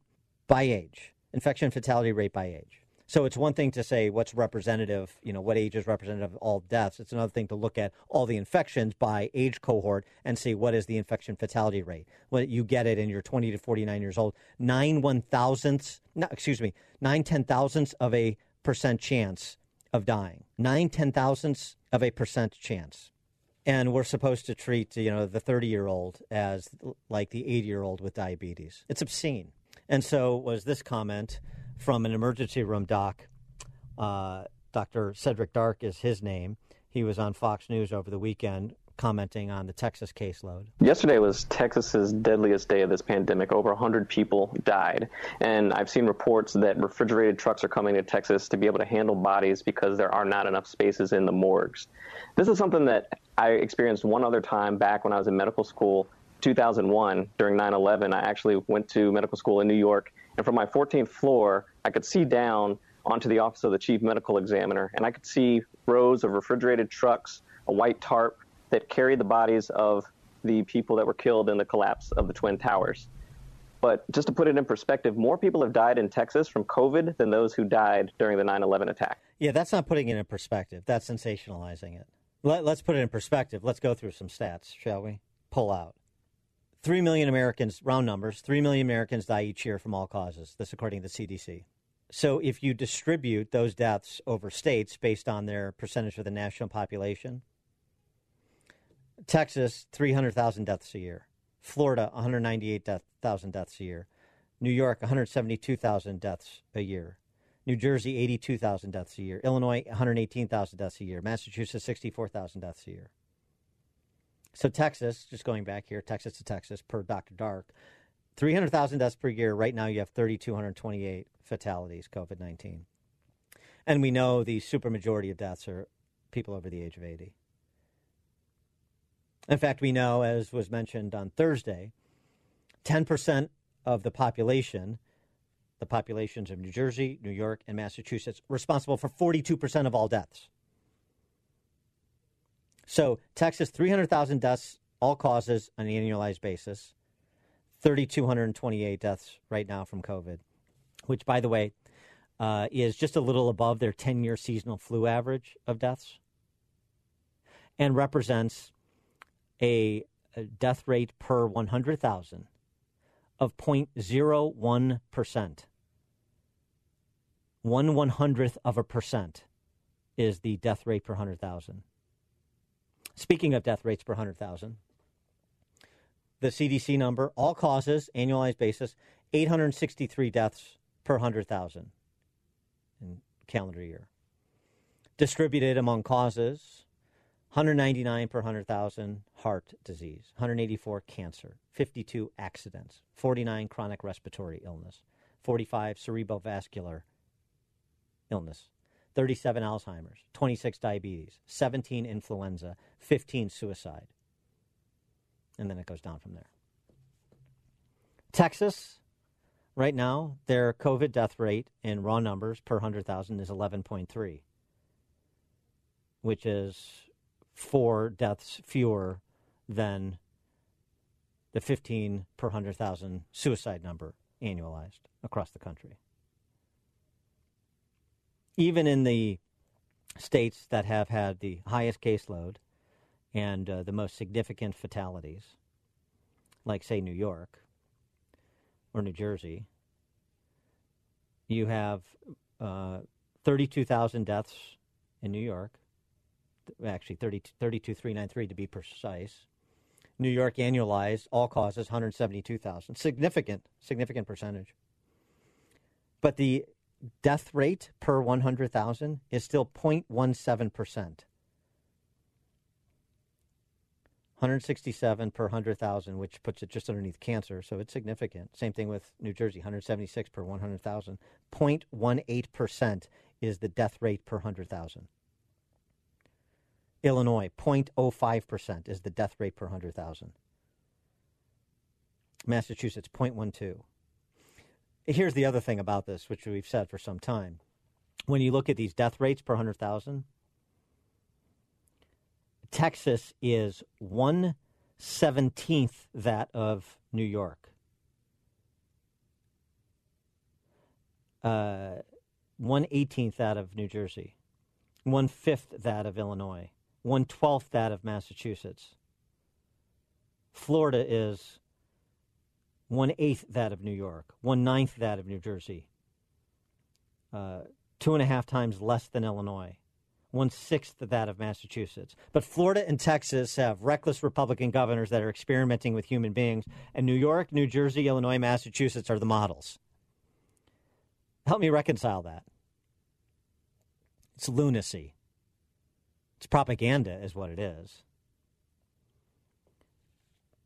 S2: by age, infection fatality rate by age. So it's one thing to say what's representative, you know, what age is representative of all deaths. It's another thing to look at all the infections by age cohort and see what is the infection fatality rate. When you get it and you're 20 to 49 years old, nine one thousandths, no, excuse me, nine ten thousandths of a percent chance of dying. Nine ten thousandths of a percent chance. And we're supposed to treat, you know, the 30 year old as like the 80 year old with diabetes. It's obscene. And so was this comment from an emergency room doc. Uh, Dr. Cedric Dark is his name. He was on Fox News over the weekend commenting on the Texas caseload.
S13: Yesterday was Texas's deadliest day of this pandemic. Over 100 people died. And I've seen reports that refrigerated trucks are coming to Texas to be able to handle bodies because there are not enough spaces in the morgues. This is something that I experienced one other time back when I was in medical school 2001 during 9/11 I actually went to medical school in New York and from my 14th floor I could see down onto the office of the chief medical examiner and I could see rows of refrigerated trucks a white tarp that carried the bodies of the people that were killed in the collapse of the twin towers but just to put it in perspective more people have died in Texas from covid than those who died during the 9/11 attack
S2: Yeah, that's not putting it in perspective. That's sensationalizing it. Let, let's put it in perspective. Let's go through some stats, shall we? Pull out. 3 million Americans, round numbers, 3 million Americans die each year from all causes. This according to the CDC. So if you distribute those deaths over states based on their percentage of the national population, Texas, 300,000 deaths a year. Florida, 198,000 deaths a year. New York, 172,000 deaths a year. New Jersey, 82,000 deaths a year. Illinois, 118,000 deaths a year. Massachusetts, 64,000 deaths a year. So Texas, just going back here, Texas to Texas, per Dr. Dark, 300,000 deaths per year. Right now, you have 3,228 fatalities, COVID 19. And we know the supermajority of deaths are people over the age of 80. In fact, we know, as was mentioned on Thursday, 10% of the population, the populations of New Jersey, New York, and Massachusetts, responsible for 42% of all deaths. So, Texas, 300,000 deaths, all causes on an annualized basis, 3,228 deaths right now from COVID, which, by the way, uh, is just a little above their 10 year seasonal flu average of deaths and represents a, a death rate per 100,000 of 0.01%. One one hundredth of a percent is the death rate per 100,000. Speaking of death rates per 100,000, the CDC number, all causes, annualized basis, 863 deaths per 100,000 in calendar year. Distributed among causes, 199 per 100,000 heart disease, 184 cancer, 52 accidents, 49 chronic respiratory illness, 45 cerebrovascular illness, 37 Alzheimer's, 26 diabetes, 17 influenza, 15 suicide. And then it goes down from there. Texas, right now, their COVID death rate in raw numbers per 100,000 is 11.3, which is four deaths fewer than the 15 per 100,000 suicide number annualized across the country. Even in the states that have had the highest caseload and uh, the most significant fatalities, like, say, New York or New Jersey, you have uh, 32,000 deaths in New York, actually 30, 32,393 to be precise. New York annualized, all causes, 172,000. Significant, significant percentage. But the death rate per 100,000 is still 0.17%. 167 per 100,000, which puts it just underneath cancer, so it's significant. Same thing with New Jersey, 176 per 100,000. 0.18% is the death rate per 100,000. Illinois, 0.05% is the death rate per 100,000. Massachusetts, 0.12. Here's the other thing about this, which we've said for some time. When you look at these death rates per 100,000, Texas is one seventeenth that of New York. Uh, one eighteenth that of New Jersey, one fifth that of Illinois, one twelfth that of Massachusetts. Florida is one eighth that of New York, one ninth that of New Jersey, uh, two and a half times less than Illinois, one sixth that of Massachusetts. But Florida and Texas have reckless Republican governors that are experimenting with human beings, and New York, New Jersey, Illinois, Massachusetts are the models. Help me reconcile that. It's lunacy. It's propaganda, is what it is.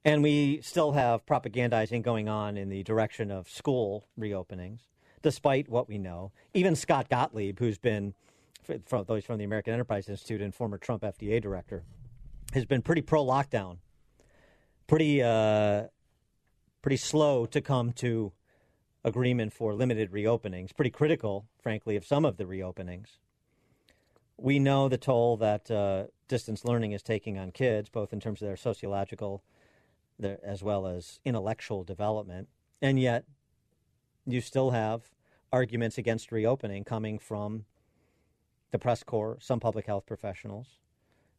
S2: And we still have propagandizing going on in the direction of school reopenings, despite what we know. Even Scott Gottlieb, who's been, from those from the American Enterprise Institute and former Trump FDA director, has been pretty pro lockdown, pretty, uh, pretty slow to come to agreement for limited reopenings, pretty critical, frankly, of some of the reopenings. We know the toll that uh, distance learning is taking on kids, both in terms of their sociological as well as intellectual development. And yet, you still have arguments against reopening coming from the press corps, some public health professionals,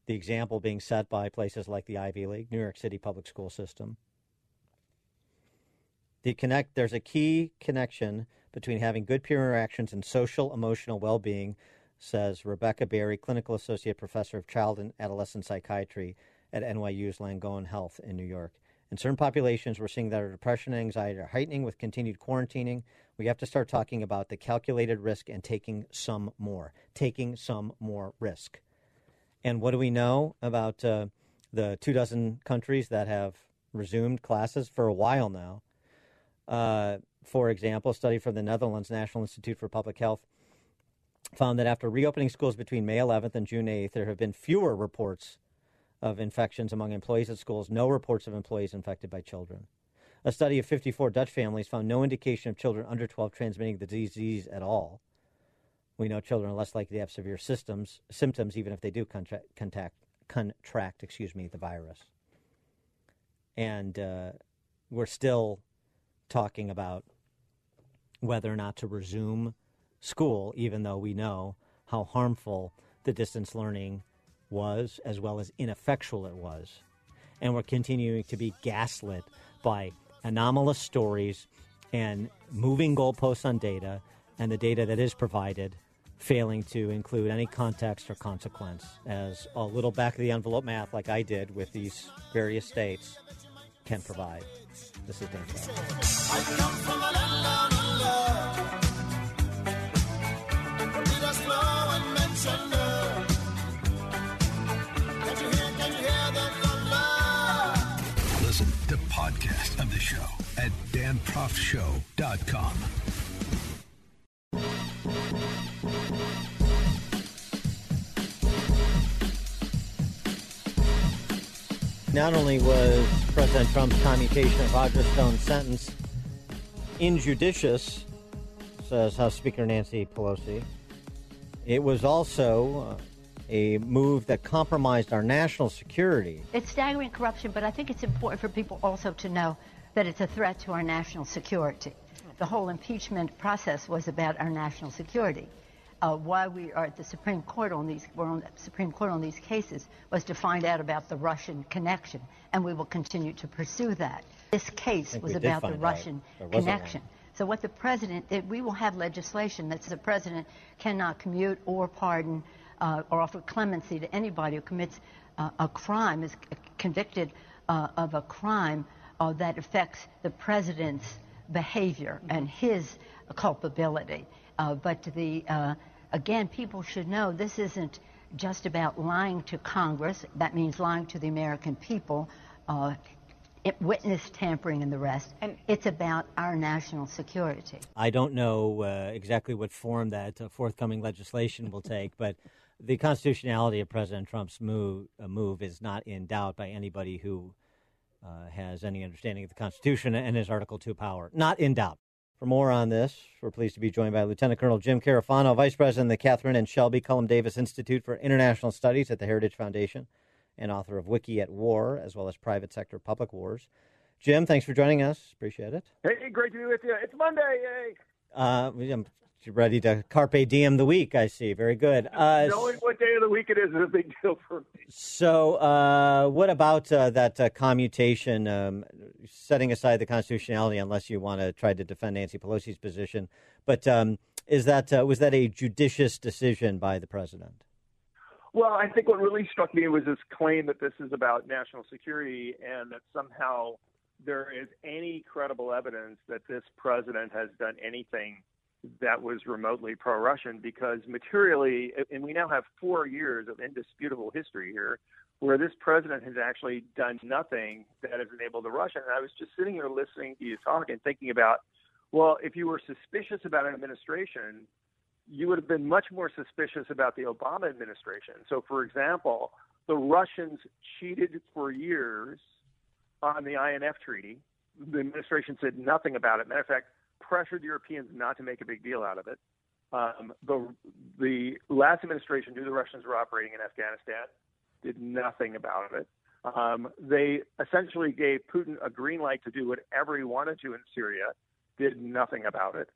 S2: the example being set by places like the Ivy League, New York City public school system. The connect, there's a key connection between having good peer interactions and social emotional well being, says Rebecca Berry, clinical associate professor of child and adolescent psychiatry at NYU's Langone Health in New York. In certain populations, we're seeing that our depression and anxiety are heightening with continued quarantining. We have to start talking about the calculated risk and taking some more, taking some more risk. And what do we know about uh, the two dozen countries that have resumed classes for a while now? Uh, for example, a study from the Netherlands National Institute for Public Health found that after reopening schools between May 11th and June 8th, there have been fewer reports of infections among employees at schools, no reports of employees infected by children. A study of 54 Dutch families found no indication of children under 12 transmitting the disease at all. We know children are less likely to have severe systems, symptoms even if they do contract, contact, contract excuse me, the virus. And uh, we're still talking about whether or not to resume school, even though we know how harmful the distance learning was as well as ineffectual it was. And we're continuing to be gaslit by anomalous stories and moving goalposts on data and the data that is provided failing to include any context or consequence as a little back of the envelope math like I did with these various states can provide. This is Dan
S1: at danproftshow.com.
S2: Not only was President Trump's commutation of Roger Stone's sentence injudicious, says House Speaker Nancy Pelosi, it was also uh, a move that compromised our national security.
S14: It's staggering corruption, but I think it's important for people also to know that it's a threat to our national security. The whole impeachment process was about our national security. Uh, why we are at the Supreme Court on these we're on the Supreme Court on these cases was to find out about the Russian connection, and we will continue to pursue that. This case was about the Russian connection. So what the president, we will have legislation that the president cannot commute or pardon uh, or offer clemency to anybody who commits uh, a crime, is convicted uh, of a crime uh, that affects the president's behavior and his culpability. Uh, but the uh, again, people should know this isn't just about lying to Congress. That means lying to the American people. It, witness tampering and the rest. And it's about our national security.
S2: I don't know uh, exactly what form that uh, forthcoming legislation will take, but the constitutionality of President Trump's move, uh, move is not in doubt by anybody who uh, has any understanding of the Constitution and his Article 2 power. Not in doubt. For more on this, we're pleased to be joined by Lieutenant Colonel Jim Carafano, Vice President of the Kathryn and Shelby Cullom Davis Institute for International Studies at the Heritage Foundation and author of Wiki at War, as well as Private Sector Public Wars. Jim, thanks for joining us. Appreciate it.
S15: Hey, great to be with you. It's Monday. Yay.
S2: Uh, ready to carpe diem the week. I see. Very good. Uh,
S15: Knowing what day of the week it is is a big deal for me.
S2: so, uh, what about uh, that uh, commutation? Um, setting aside the constitutionality, unless you want to try to defend Nancy Pelosi's position, but um, is that uh, was that a judicious decision by the president?
S15: Well, I think what really struck me was this claim that this is about national security and that somehow there is any credible evidence that this president has done anything that was remotely pro Russian because materially, and we now have four years of indisputable history here where this president has actually done nothing that has enabled the Russian. And I was just sitting here listening to you talk and thinking about, well, if you were suspicious about an administration, you would have been much more suspicious about the Obama administration. So, for example, the Russians cheated for years on the INF treaty. The administration said nothing about it. Matter of fact, pressured Europeans not to make a big deal out of it. Um, the the last administration knew the Russians were operating in Afghanistan, did nothing about it. Um, they essentially gave Putin a green light to do whatever he wanted to in Syria, did nothing about it.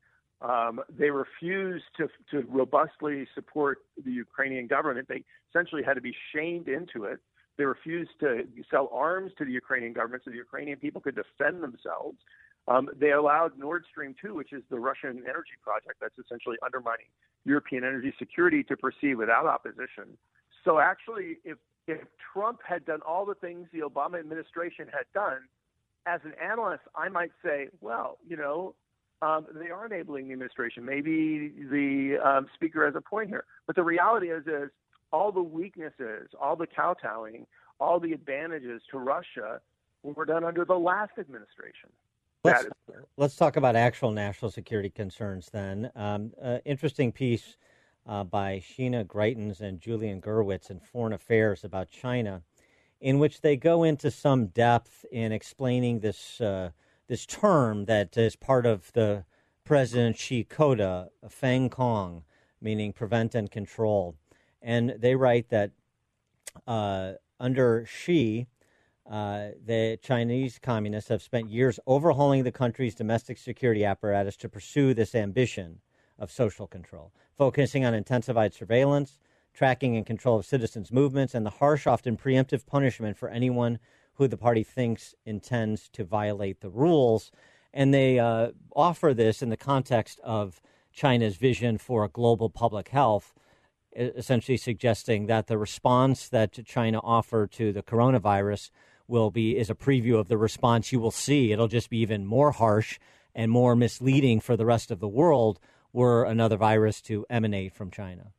S15: Um, they refused to, to robustly support the Ukrainian government. They essentially had to be shamed into it. They refused to sell arms to the Ukrainian government so the Ukrainian people could defend themselves. Um, they allowed Nord Stream 2, which is the Russian energy project that's essentially undermining European energy security, to proceed without opposition. So, actually, if, if Trump had done all the things the Obama administration had done, as an analyst, I might say, well, you know, um, they are enabling the administration. Maybe the um, speaker has a point here, but the reality is, is all the weaknesses, all the kowtowing, all the advantages to Russia were done under the last administration.
S2: Let's, let's talk about actual national security concerns then. Um, uh, interesting piece uh, by Sheena Greitens and Julian Gewirtz in Foreign Affairs about China, in which they go into some depth in explaining this uh, this term that is part of the President Xi Coda, Fang Kong, meaning prevent and control. And they write that uh, under Xi, uh, the Chinese communists have spent years overhauling the country's domestic security apparatus to pursue this ambition of social control, focusing on intensified surveillance, tracking and control of citizens' movements, and the harsh, often preemptive punishment for anyone who the party thinks intends to violate the rules. And they uh, offer this in the context of China's vision for a global public health, essentially suggesting that the response that China offered to the coronavirus will be is a preview of the response you will see. It'll just be even more harsh and more misleading for the rest of the world were another virus to emanate from China.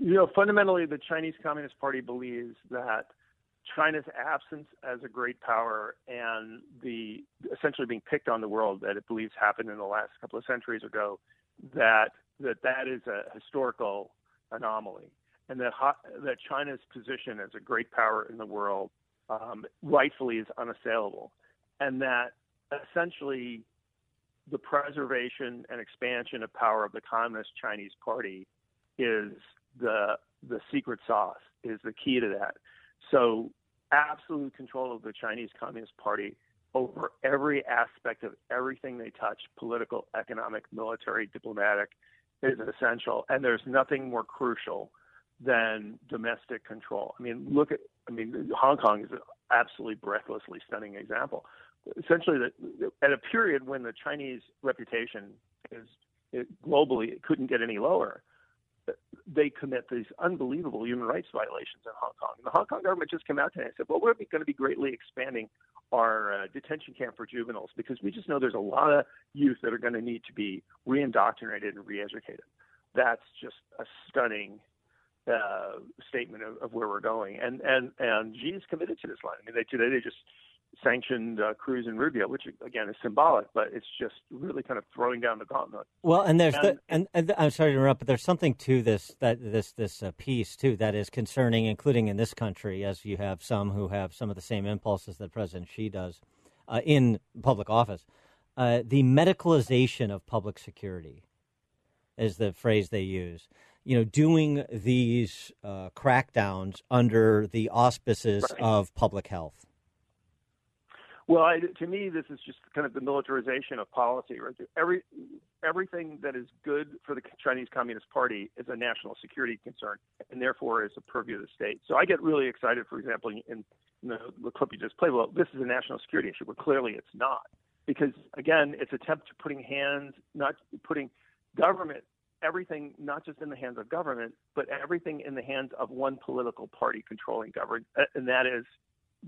S15: You know, fundamentally, the Chinese Communist Party believes that China's absence as a great power and the essentially being picked on the world that it believes happened in the last couple of centuries ago, that that that is a historical anomaly, and that that China's position as a great power in the world um, rightfully is unassailable, and that essentially the preservation and expansion of power of the Communist Chinese Party is the the secret sauce, is the key to that. So absolute control of the Chinese Communist Party over every aspect of everything they touch political, economic, military, diplomatic is essential. And there's nothing more crucial than domestic control. I mean, look at, I mean, Hong Kong is an absolutely breathlessly stunning example. Essentially, at a period when the Chinese reputation is it, globally it couldn't get any lower, they commit these unbelievable human rights violations in Hong Kong. And the Hong Kong government just came out today and said, well, we're going to be greatly expanding our uh, detention camp for juveniles because we just know there's a lot of youth that are going to need to be reindoctrinated and reeducated. That's just a stunning uh, statement of, of, where we're going. And and and Xi's committed to this line. I mean, they today they just sanctioned uh, Cruz and Rubio, which again is symbolic, but it's just really kind of throwing down the gauntlet.
S2: Well, and there's and, the, and, and, I'm sorry to interrupt, but there's something to this that this this uh, piece too that is concerning, including in this country, as you have some who have some of the same impulses that President Xi does uh, in public office. Uh, the medicalization of public security is the phrase they use. You know, doing these uh, crackdowns under the auspices right. of public health.
S15: Well, I, to me, this is just kind of the militarization of policy. Right? Every everything that is good for the Chinese Communist Party is a national security concern, and therefore is a purview of the state. So I get really excited, for example, in, in the, the clip you just played. Well, this is a national security issue, but clearly it's not, because again, it's attempt to putting hands, not putting government everything not just in the hands of government, but everything in the hands of one political party controlling government, uh, and that is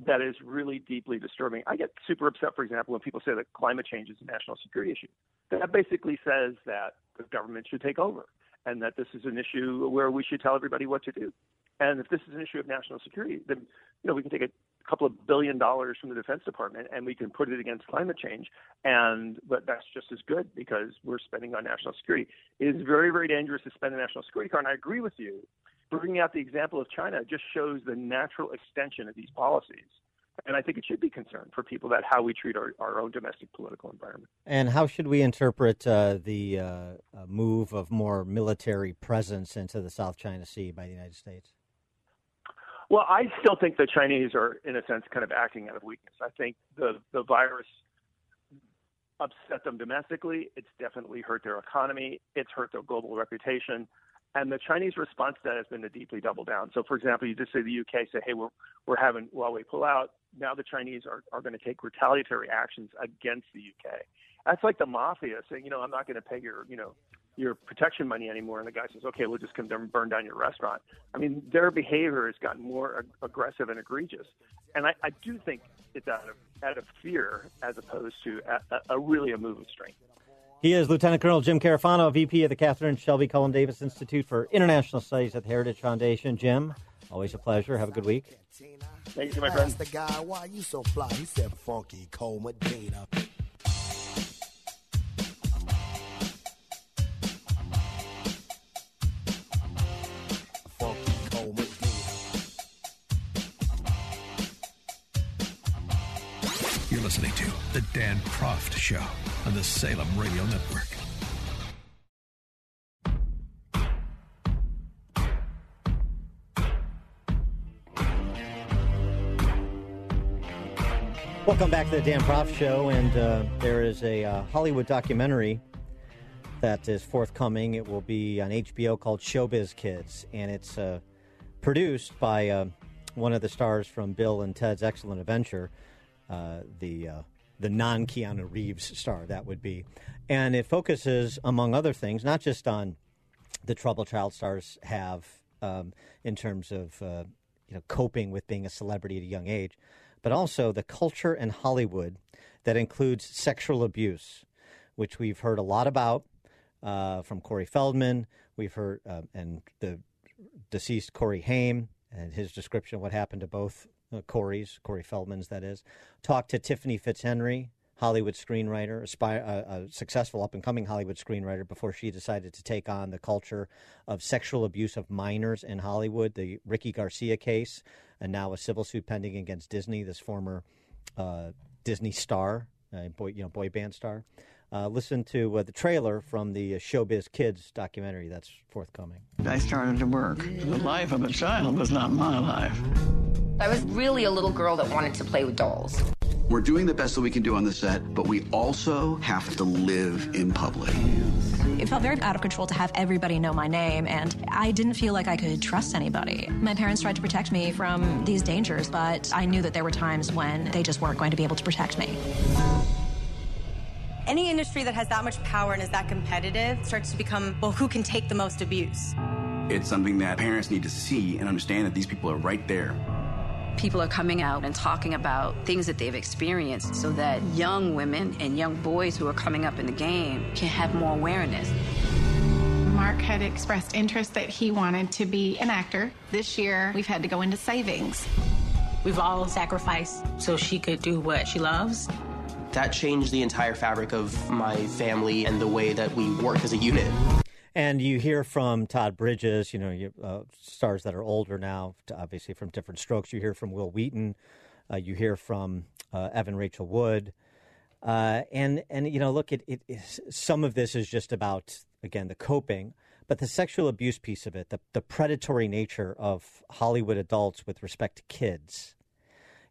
S15: that is really deeply disturbing. I get super upset, for example, when people say that climate change is a national security issue. That basically says that the government should take over and that this is an issue where we should tell everybody what to do. And if this is an issue of national security, then you know we can take a couple of billion dollars from the Defense Department and we can put it against climate change. And but that's just as good because we're spending on national security. It is very very dangerous to spend a national security card. And I agree with you bringing out the example of China just shows the natural extension of these policies. And I think it should be concern for people that how we treat our, our own domestic political environment.
S2: And how should we interpret uh, the uh, uh, move of more military presence into the South China Sea by the United States?
S15: Well, I still think the Chinese are, in a sense, kind of acting out of weakness. I think the, the virus upset them domestically. It's definitely hurt their economy. It's hurt their global reputation. And the Chinese response to that has been to deeply double down. So, for example, you just say the UK say, "Hey, we're we're having Huawei pull out." Now the Chinese are are going to take retaliatory actions against the UK. That's like the mafia saying, "You know, I'm not going to pay your you know your protection money anymore." And the guy says, "Okay, we'll just come down and burn down your restaurant." I mean, their behavior has gotten more ag- aggressive and egregious, and I, I do think it's out of out of fear as opposed to a, a, a really a move of strength.
S2: He is Lieutenant Colonel Jim Carafano, VP of the Kathryn Shelby Cullom Davis Institute for International Studies at the Heritage Foundation. Jim, always a pleasure. Have a good week.
S15: Thank you, my friend.
S16: the guy, why you so fly? He said, Funky Cold Medina.
S1: Show on the Salem Radio Network.
S2: Welcome back to the Dan Proft Show, and uh, there is a uh, Hollywood documentary that is forthcoming. It will be on HBO called Showbiz Kids, and it's uh, produced by uh, one of the stars from Bill and Ted's Excellent Adventure, uh, the uh, the non Keanu Reeves star that would be, and it focuses, among other things, not just on the trouble child stars have um, in terms of uh, you know coping with being a celebrity at a young age, but also the culture in Hollywood that includes sexual abuse, which we've heard a lot about uh, from Corey Feldman. We've heard uh, and the deceased Corey Haim and his description of what happened to both uh, Corey's, Corey Feldman's, that is. Talked to Tiffany Fitzhenry, Hollywood screenwriter, aspire, uh, a successful up and coming Hollywood screenwriter, before she decided to take on the culture of sexual abuse of minors in Hollywood, the Ricky Garcia case, and now a civil suit pending against Disney, this former uh, Disney star, uh, boy, you know, boy band star. Uh, listen to uh, the trailer from the uh, Showbiz Kids documentary that's forthcoming.
S17: I started to work. The life of a child was not my life.
S18: I was really a little girl that wanted to play with dolls.
S19: We're doing the best that we can do on the set, but we also have to live in public.
S20: It felt very out of control to have everybody know my name, and I didn't feel like I could trust anybody. My parents tried to protect me from these dangers, but I knew that there were times when they just weren't going to be able to protect me.
S21: Any industry that has that much power and is that competitive starts to become, well, who can take the most abuse?
S19: It's something that parents need to see and understand that these people are right there.
S22: People are coming out and talking about things that they've experienced so that young women and young boys who are coming up in the game can have more awareness.
S23: Mark had expressed interest that he wanted to be an actor. This year, we've had to go into savings.
S24: We've all sacrificed so she could do what she loves.
S25: That changed the entire fabric of my family and the way that we work as a unit.
S2: And you hear from Todd Bridges, you know, you, uh, stars that are older now, obviously from different strokes. You hear from Wil Wheaton. Uh, you hear from uh, Evan Rachel Wood. Uh, and, and, you know, look, it, it, some of this is just about, again, the coping, but the sexual abuse piece of it, the, the predatory nature of Hollywood adults with respect to kids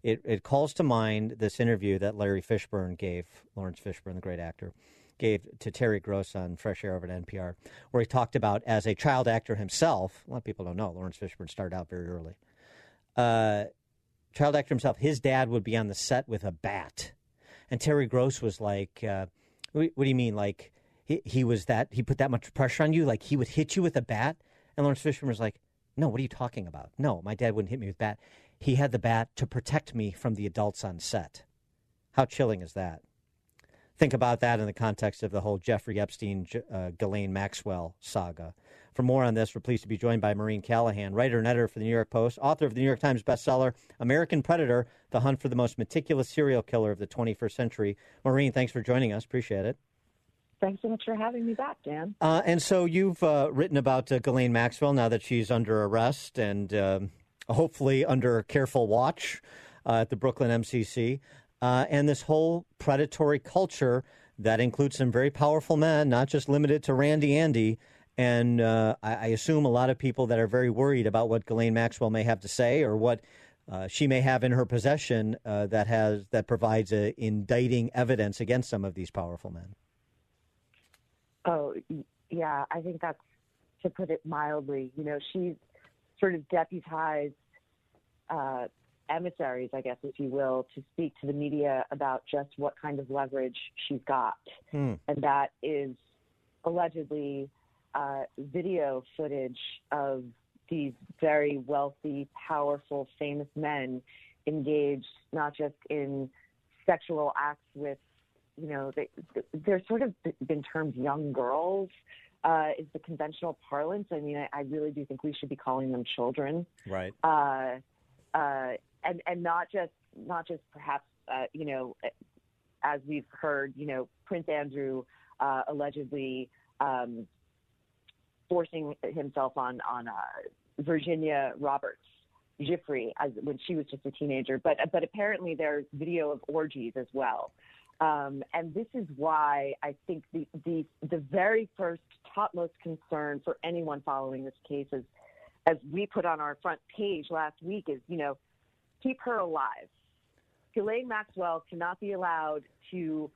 S2: it, it calls to mind this interview that Larry Fishburne gave, Lawrence Fishburne, the great actor, gave to Terry Gross on Fresh Air over at NPR, where he talked about as a child actor himself. A lot of people don't know Lawrence Fishburne started out very early. Uh, child actor himself, his dad would be on the set with a bat, and Terry Gross was like, uh, what, "What do you mean? Like he, he was that he put that much pressure on you? Like he would hit you with a bat?" And Lawrence Fishburne was like, "No, what are you talking about? No, my dad wouldn't hit me with bat. He had the bat to protect me from the adults on set. How chilling is that?" Think about that in the context of the whole Jeffrey Epstein, uh, Ghislaine Maxwell saga. For more on this, we're pleased to be joined by Maureen Callahan, writer and editor for the New York Post, author of the New York Times bestseller American Predator: The Hunt for the Most Meticulous Serial Killer of the 21st Century. Maureen, thanks for joining us. Appreciate it.
S26: Thanks so much for having me back, Dan.
S2: Uh, and so you've uh, written about uh, Ghislaine Maxwell now that she's under arrest and um, hopefully under careful watch uh, at the Brooklyn MCC uh, and this whole predatory culture that includes some very powerful men, not just limited to Randy Andy. And uh, I, I, assume a lot of people that are very worried about what Ghislaine Maxwell may have to say or what uh, she may have in her possession uh, that has that provides indicting evidence against some of these powerful men.
S26: Oh, yeah, I think that's to put it mildly. You know, she's sort of deputized uh, emissaries, I guess, if you will, to speak to the media about just what kind of leverage she's got.
S2: Hmm.
S26: And that is allegedly uh, video footage of these very wealthy, powerful, famous men engaged not just in sexual acts with, you know, they, they're sort of been termed young girls. Uh, is the conventional parlance. I mean, I, I, really do think we should be calling them children.
S2: Right.
S26: Uh, uh, and and not just not just perhaps uh, you know as we've heard you know Prince Andrew uh, allegedly um, forcing himself on on uh, Virginia Roberts Giuffre as when she was just a teenager, but but apparently there's video of orgies as well. Um, and this is why I think the, the the very first topmost concern for anyone following this case is, as we put on our front page last week, is you know keep her alive. Ghislaine Maxwell cannot be allowed to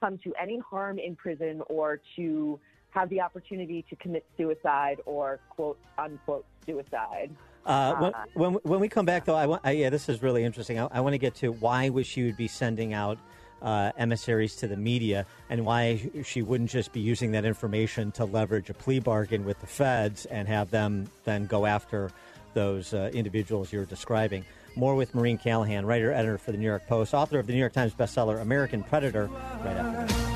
S26: come to any harm in prison or to have the opportunity to commit suicide or quote unquote suicide.
S2: Uh, when, uh, when, when we come back, though, I want I, yeah, this is really interesting. I, I want to get to why would she would be sending out uh, emissaries to the media, and why she wouldn't just be using that information to leverage a plea bargain with the feds and have them then go after those uh, individuals you're describing. More with Maureen Callahan, writer editor for the New York Post, author of the New York Times bestseller American Predator, right after this.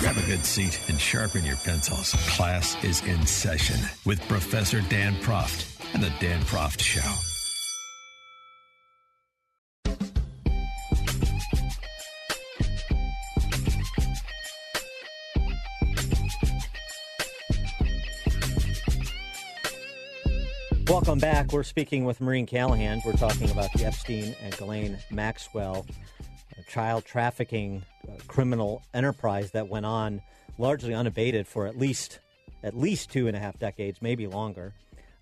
S1: Grab a good seat and sharpen your pencils. Class is in session with Professor Dan Proft and the Dan Proft Show.
S2: Welcome back. We're speaking with Maureen Callahan. We're talking about the Epstein and Ghislaine Maxwell child trafficking uh, criminal enterprise that went on largely unabated for at least at least two and a half decades, maybe longer,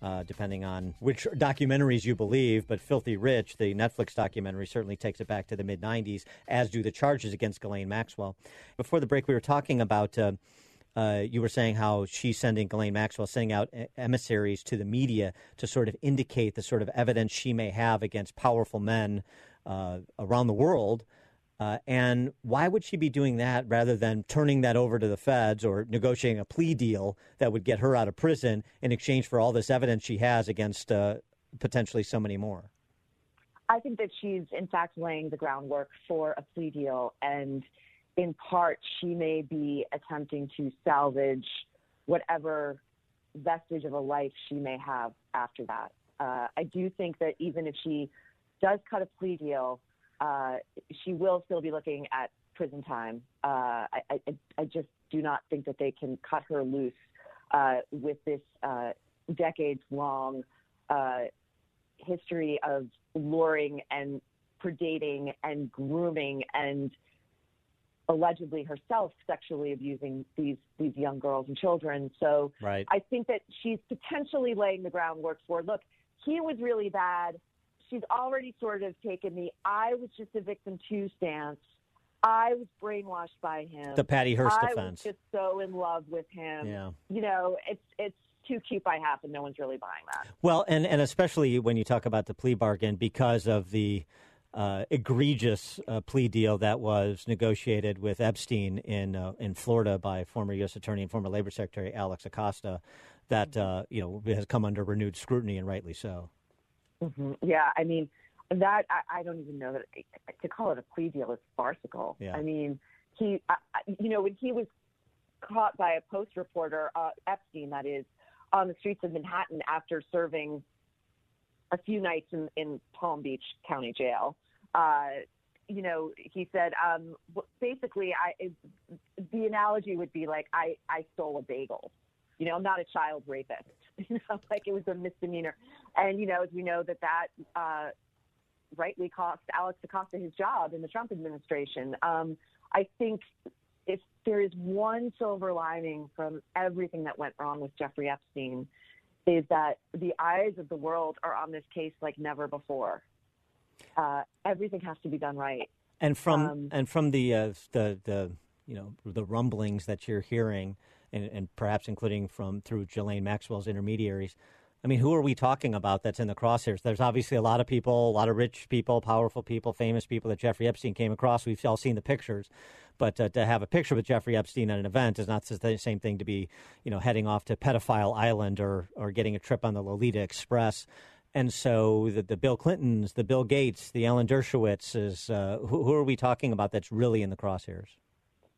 S2: uh, depending on which documentaries you believe. But Filthy Rich, the Netflix documentary, certainly takes it back to the mid '90s, as do the charges against Ghislaine Maxwell. Before the break, we were talking about. Uh, uh, you were saying how she's sending Ghislaine Maxwell sending out emissaries to the media to sort of indicate the sort of evidence she may have against powerful men uh, around the world. Uh, and why would she be doing that rather than turning that over to the feds or negotiating a plea deal that would get her out of prison in exchange for all this evidence she has against uh, potentially so many more?
S26: I think that she's, in fact, laying the groundwork for a plea deal. And in part, she may be attempting to salvage whatever vestige of a life she may have after that. Uh, I do think that even if she does cut a plea deal, uh, she will still be looking at prison time. Uh, I, I, I, just do not think that they can cut her loose uh, with this uh, decades long uh, history of luring and predating and grooming and allegedly herself sexually abusing these these young girls and children. So
S2: Right.
S26: I think that she's potentially laying the groundwork for look, he was really bad. She's already sort of taken the I was just a victim too stance. I was brainwashed by him.
S2: The Patty Hearst
S26: I
S2: defense.
S26: was just so in love with him.
S2: Yeah.
S26: You know, it's it's too cute by half, and no one's really buying that.
S2: Well, and, and especially when you talk about the plea bargain because of the uh, egregious uh, plea deal that was negotiated with Epstein in uh, in Florida by former U.S. Attorney and former Labor Secretary Alex Acosta, that uh, you know has come under renewed scrutiny and rightly so.
S26: hmm Yeah, I mean that I, I don't even know that to call it a plea deal is farcical.
S2: Yeah.
S26: I mean, he, I, I- you know, when he was caught by a Post reporter, uh, Epstein, that is, on the streets of Manhattan after serving a few nights in, in Palm Beach County Jail. Uh, you know, he said, um, basically, I, the analogy would be like, I, I stole a bagel. You know, I'm not a child rapist. You know, like it was a misdemeanor. And, you know, as we know that that, uh, rightly cost Alex Acosta his job in the Trump administration. Um, I think if there is one silver lining from everything that went wrong with Jeffrey Epstein, is that the eyes of the world are on this case like never before. Uh, everything has to be done right.
S2: And from
S26: Um,
S2: and from the uh, the the you know the rumblings that you're hearing, and, and perhaps including from through Ghislaine Maxwell's intermediaries. I mean, who are we talking about that's in the crosshairs? There's obviously a lot of people, a lot of rich people, powerful people, famous people that Jeffrey Epstein came across. We've all seen the pictures, but uh, to have a picture with Jeffrey Epstein at an event is not the same thing to be, you know, heading off to Pedophile Island or or getting a trip on the Lolita Express. And so the, the Bill Clintons, the Bill Gates, the Alan Dershowitz is uh, who, who are we talking about that's really in the crosshairs?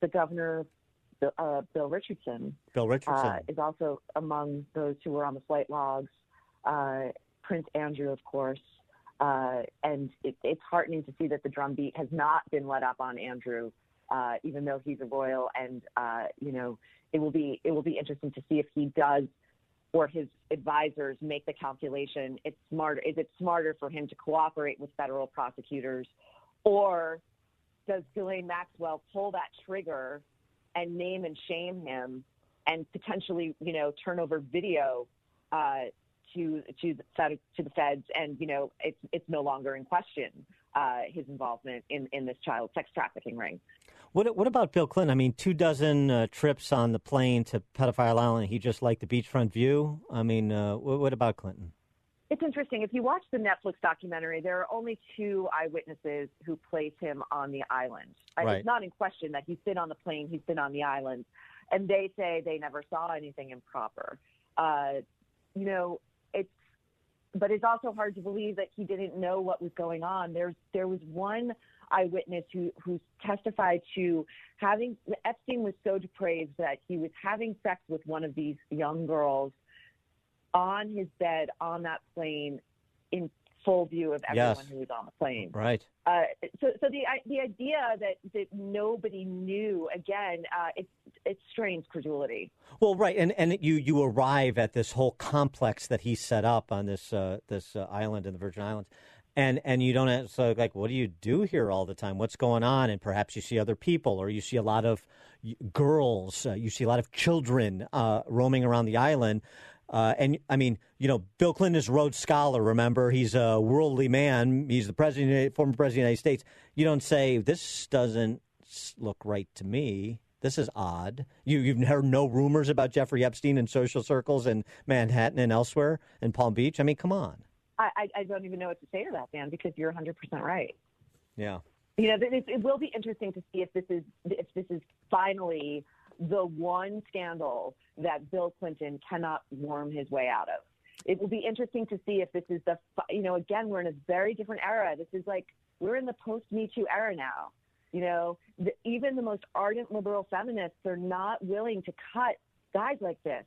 S26: The governor, Bill- uh, Bill Richardson,
S2: Bill Richardson.
S26: uh, is also among those who were on the flight logs. Uh, Prince Andrew, of course. Uh, and it, it's heartening to see that the drumbeat has not been let up on Andrew, uh, even though he's a royal. And uh, you know, it will be it will be interesting to see if he does, or his advisors make the calculation. It's smarter. Is it smarter for him to cooperate with federal prosecutors, or does Ghislaine Maxwell pull that trigger and name and shame him and potentially, you know, turn over video uh, to to the, to the feds, and you know, it's it's no longer in question uh, his involvement in in this child sex trafficking ring.
S2: What what about Bill Clinton? I mean, two dozen uh, trips on the plane to Pedophile Island. He just liked the beachfront view. I mean, uh, what, what about Clinton?
S26: It's interesting. If you watch the Netflix documentary, there are only two eyewitnesses who place him on the island.
S2: Right.
S26: It's not in question that he's been on the plane, he's been on the island, and they say they never saw anything improper. Uh, you know, it's but it's also hard to believe that he didn't know what was going on. There's there was one eyewitness who who testified to having Epstein was so depraved that he was having sex with one of these young girls on his bed on that plane in full view of everyone
S2: Yes.
S26: who was on the plane.
S2: Right.
S26: Uh, so, so the the idea that, that nobody knew again, uh, it it strains credulity.
S2: Well, right, and and you you arrive at this whole complex that he set up on this uh, this uh, island in the Virgin Islands, and and you don't so like what do you do here all the time? What's going on? And perhaps you see other people, or you see a lot of girls, uh, you see a lot of children uh, roaming around the island. Uh, and I mean, you know, Bill Clinton is a Rhodes Scholar. Remember, he's a worldly man. He's the president, former president of the United States. You don't say this doesn't look right to me. This is odd. You, you've heard no rumors about Jeffrey Epstein in social circles in Manhattan and elsewhere in Palm Beach. I mean, come on.
S26: I, I, don't even know what to say to that, Dan, because you're 100 percent right.
S2: Yeah.
S26: You know, it, it will be interesting to see if this is if this is finally the one scandal that Bill Clinton cannot worm his way out of. It will be interesting to see if this is the you know again we're in a very different era. This is like we're in the post Me Too era now. You know, the, even the most ardent liberal feminists are not willing to cut guys like this.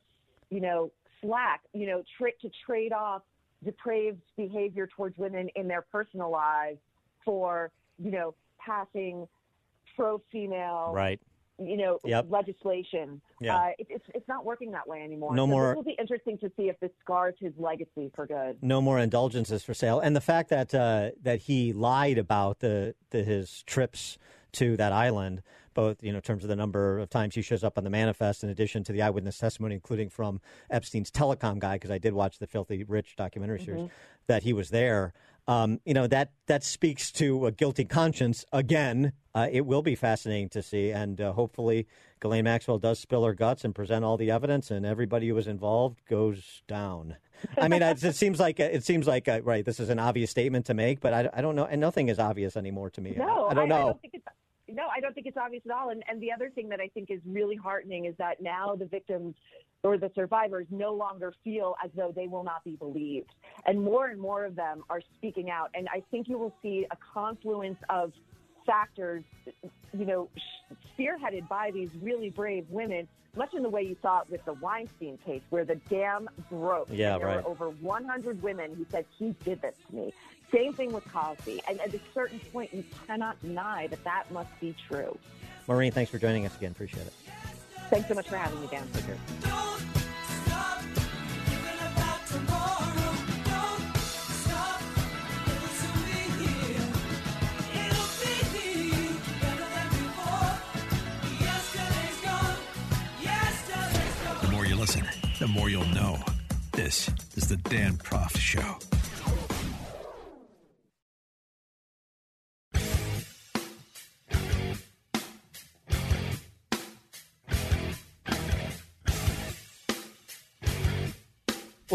S26: You know, slack. You know, tra- to trade off depraved behavior towards women in their personal lives for you know passing pro female
S2: Right.
S26: you know
S2: Yep.
S26: legislation.
S2: Yeah.
S26: Uh, it, it's it's not working that way anymore.
S2: No
S26: so
S2: more-
S26: This will be interesting to see if this scars his legacy for good.
S2: No more indulgences for sale, and the fact that uh, that he lied about the, the his trips to that island both you know in terms of the number of times he shows up on the manifest, in addition to the eyewitness testimony, including from Epstein's telecom guy, because I did watch the Filthy Rich documentary series,
S26: Mhm.
S2: that he was there. Um, you know that that speaks to a guilty conscience. Again, uh, it will be fascinating to see, and uh, hopefully, Ghislaine Maxwell does spill her guts and present all the evidence, and everybody who was involved goes down. I mean, it seems like it seems like uh, right. This is an obvious statement to make, but I, I don't know, and nothing is obvious anymore to me.
S26: No,
S2: I, I don't know.
S26: I don't no, I don't think it's obvious at all. And and the other thing that I think is really heartening is that now the victims or the survivors no longer feel as though they will not be believed, and more and more of them are speaking out. And I think you will see a confluence of factors, you know, spearheaded by these really brave women. Much in the way you saw it with the Weinstein case, where the dam broke.
S2: Yeah,
S26: and there
S2: right.
S26: were over 100 women who said he did this to me. Same thing with Cosby. And at a certain point, you cannot deny that that must be true.
S2: Maureen, thanks for joining us again. Appreciate it.
S26: Thanks so much for having me, Dan.
S2: Take care.
S1: The more you listen, the more you'll know. This is the Dan Proft Show.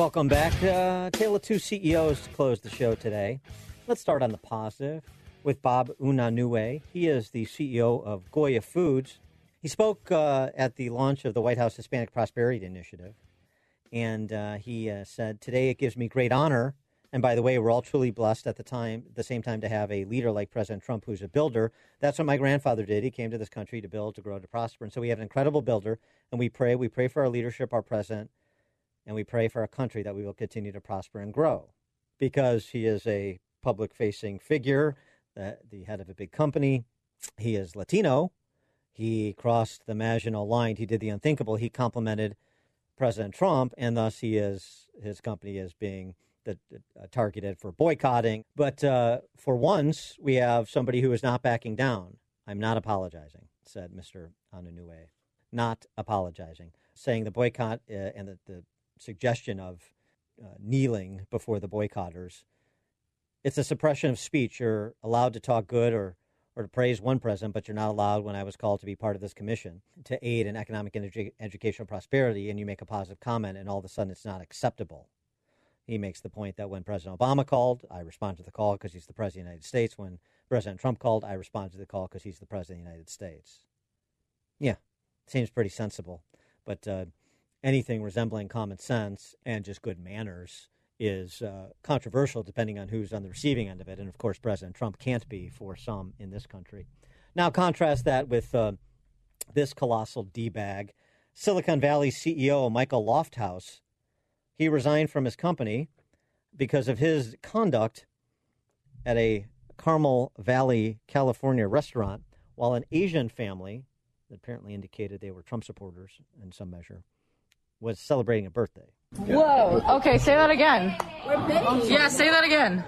S2: Welcome back. Uh, Tale of Two CEOs to close the show today. Let's start on the positive with Bob Unanue. He is the CEO of Goya Foods. He spoke uh, at the launch of the White House Hispanic Prosperity Initiative, and uh, he uh, said, "Today it gives me great honor." And by the way, we're all truly blessed at the time, the same time, to have a leader like President Trump, who's a builder. That's what my grandfather did. He came to this country to build, to grow, to prosper, and so we have an incredible builder. And we pray, we pray for our leadership, our president, and we pray for our country that we will continue to prosper and grow because he is a public facing figure, uh, the head of a big company. He is Latino. He crossed the Maginot Line. He did the unthinkable. He complimented President Trump, and thus he is his company is being the, uh, targeted for boycotting. But uh, for once, we have somebody who is not backing down. I'm not apologizing, said Mr. Unanue. Not apologizing, saying the boycott uh, and the, the suggestion of uh, kneeling before the boycotters. It's a suppression of speech. You're allowed to talk good or, or to praise one president, but you're not allowed, when I was called to be part of this commission, to aid in economic and edu- educational prosperity, and you make a positive comment, and all of a sudden it's not acceptable. He makes the point that when President Obama called, I responded to the call because he's the President of the United States. When President Trump called, I responded to the call because he's the President of the United States. Yeah, seems pretty sensible. But uh, anything resembling common sense and just good manners is uh, controversial depending on who's on the receiving end of it. And of course, President Trump can't be for some in this country. Now, contrast that with uh, this colossal D bag, Silicon Valley CEO Michael Lofthouse. He resigned from his company because of his conduct at a Carmel Valley, California restaurant while an Asian family that apparently indicated they were Trump supporters in some measure was celebrating a birthday.
S27: Whoa. Okay, say that again. Yeah, say that again.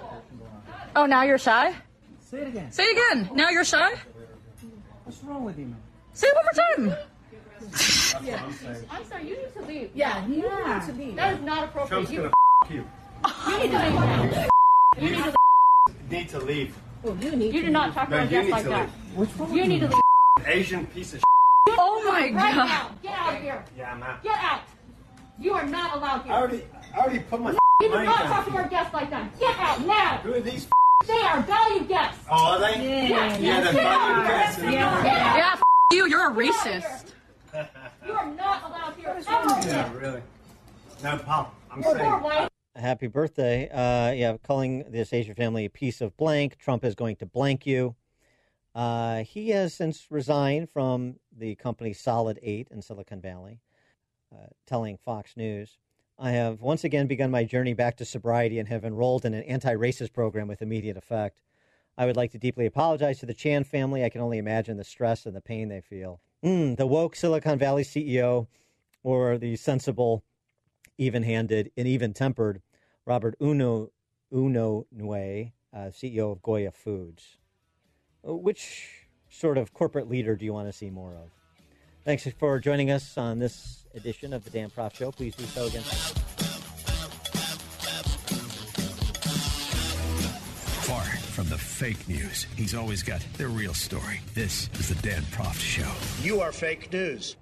S27: Oh, now you're shy?
S28: Say it again.
S27: Say it again. Now you're shy?
S28: What's wrong with you, man?
S27: Say it one more time.
S28: Yeah.
S27: I'm sorry, you need to leave.
S28: Yeah, you
S27: Yeah.
S28: need to leave.
S27: That is not appropriate.
S28: Trump's
S27: You,
S28: gonna you.
S27: you need to leave now. You need to
S28: Need to leave.
S27: Oh, you need You do not talk to
S28: No,
S27: our guests like
S28: to
S27: that.
S28: What's wrong
S27: You
S28: with
S27: need to leave.
S28: Asian piece of
S27: Oh my
S28: Right
S27: god.
S28: now.
S27: Get out of here.
S28: Yeah, I'm out.
S27: Get out. You are not allowed here.
S28: I already, I already put my
S27: You do not
S28: down.
S27: talk to our guests like that. Get out now.
S28: Who are these?
S27: They are valued guests.
S28: Oh, are they?
S27: Yeah,
S28: yeah, they're
S27: Get out.
S28: valued guests.
S27: Yeah, Yeah, f- you. You're a racist. You are not allowed here. Ever.
S28: Yeah, really. No problem. I'm
S27: We're
S28: saying.
S2: Happy birthday. Uh, yeah, calling this Asian family a piece of blank. Trump is going to blank you. Uh, he has since resigned from the company Solid 8 in Silicon Valley, uh, telling Fox News, I have once again begun my journey back to sobriety and have enrolled in an anti racist program with immediate effect. I would like to deeply apologize to the Chan family. I can only imagine the stress and the pain they feel. Mm, the woke Silicon Valley CEO or the sensible, even handed, and even tempered Robert Uno, Uno Nue, uh, CEO of Goya Foods. Uh, Which sort of corporate leader do you want to see more of? Thanks for joining us on this edition of the Dan Proft Show. Please do so again.
S1: Far from the fake news, he's always got the real story. This is the Dan Proft Show.
S8: You are fake news.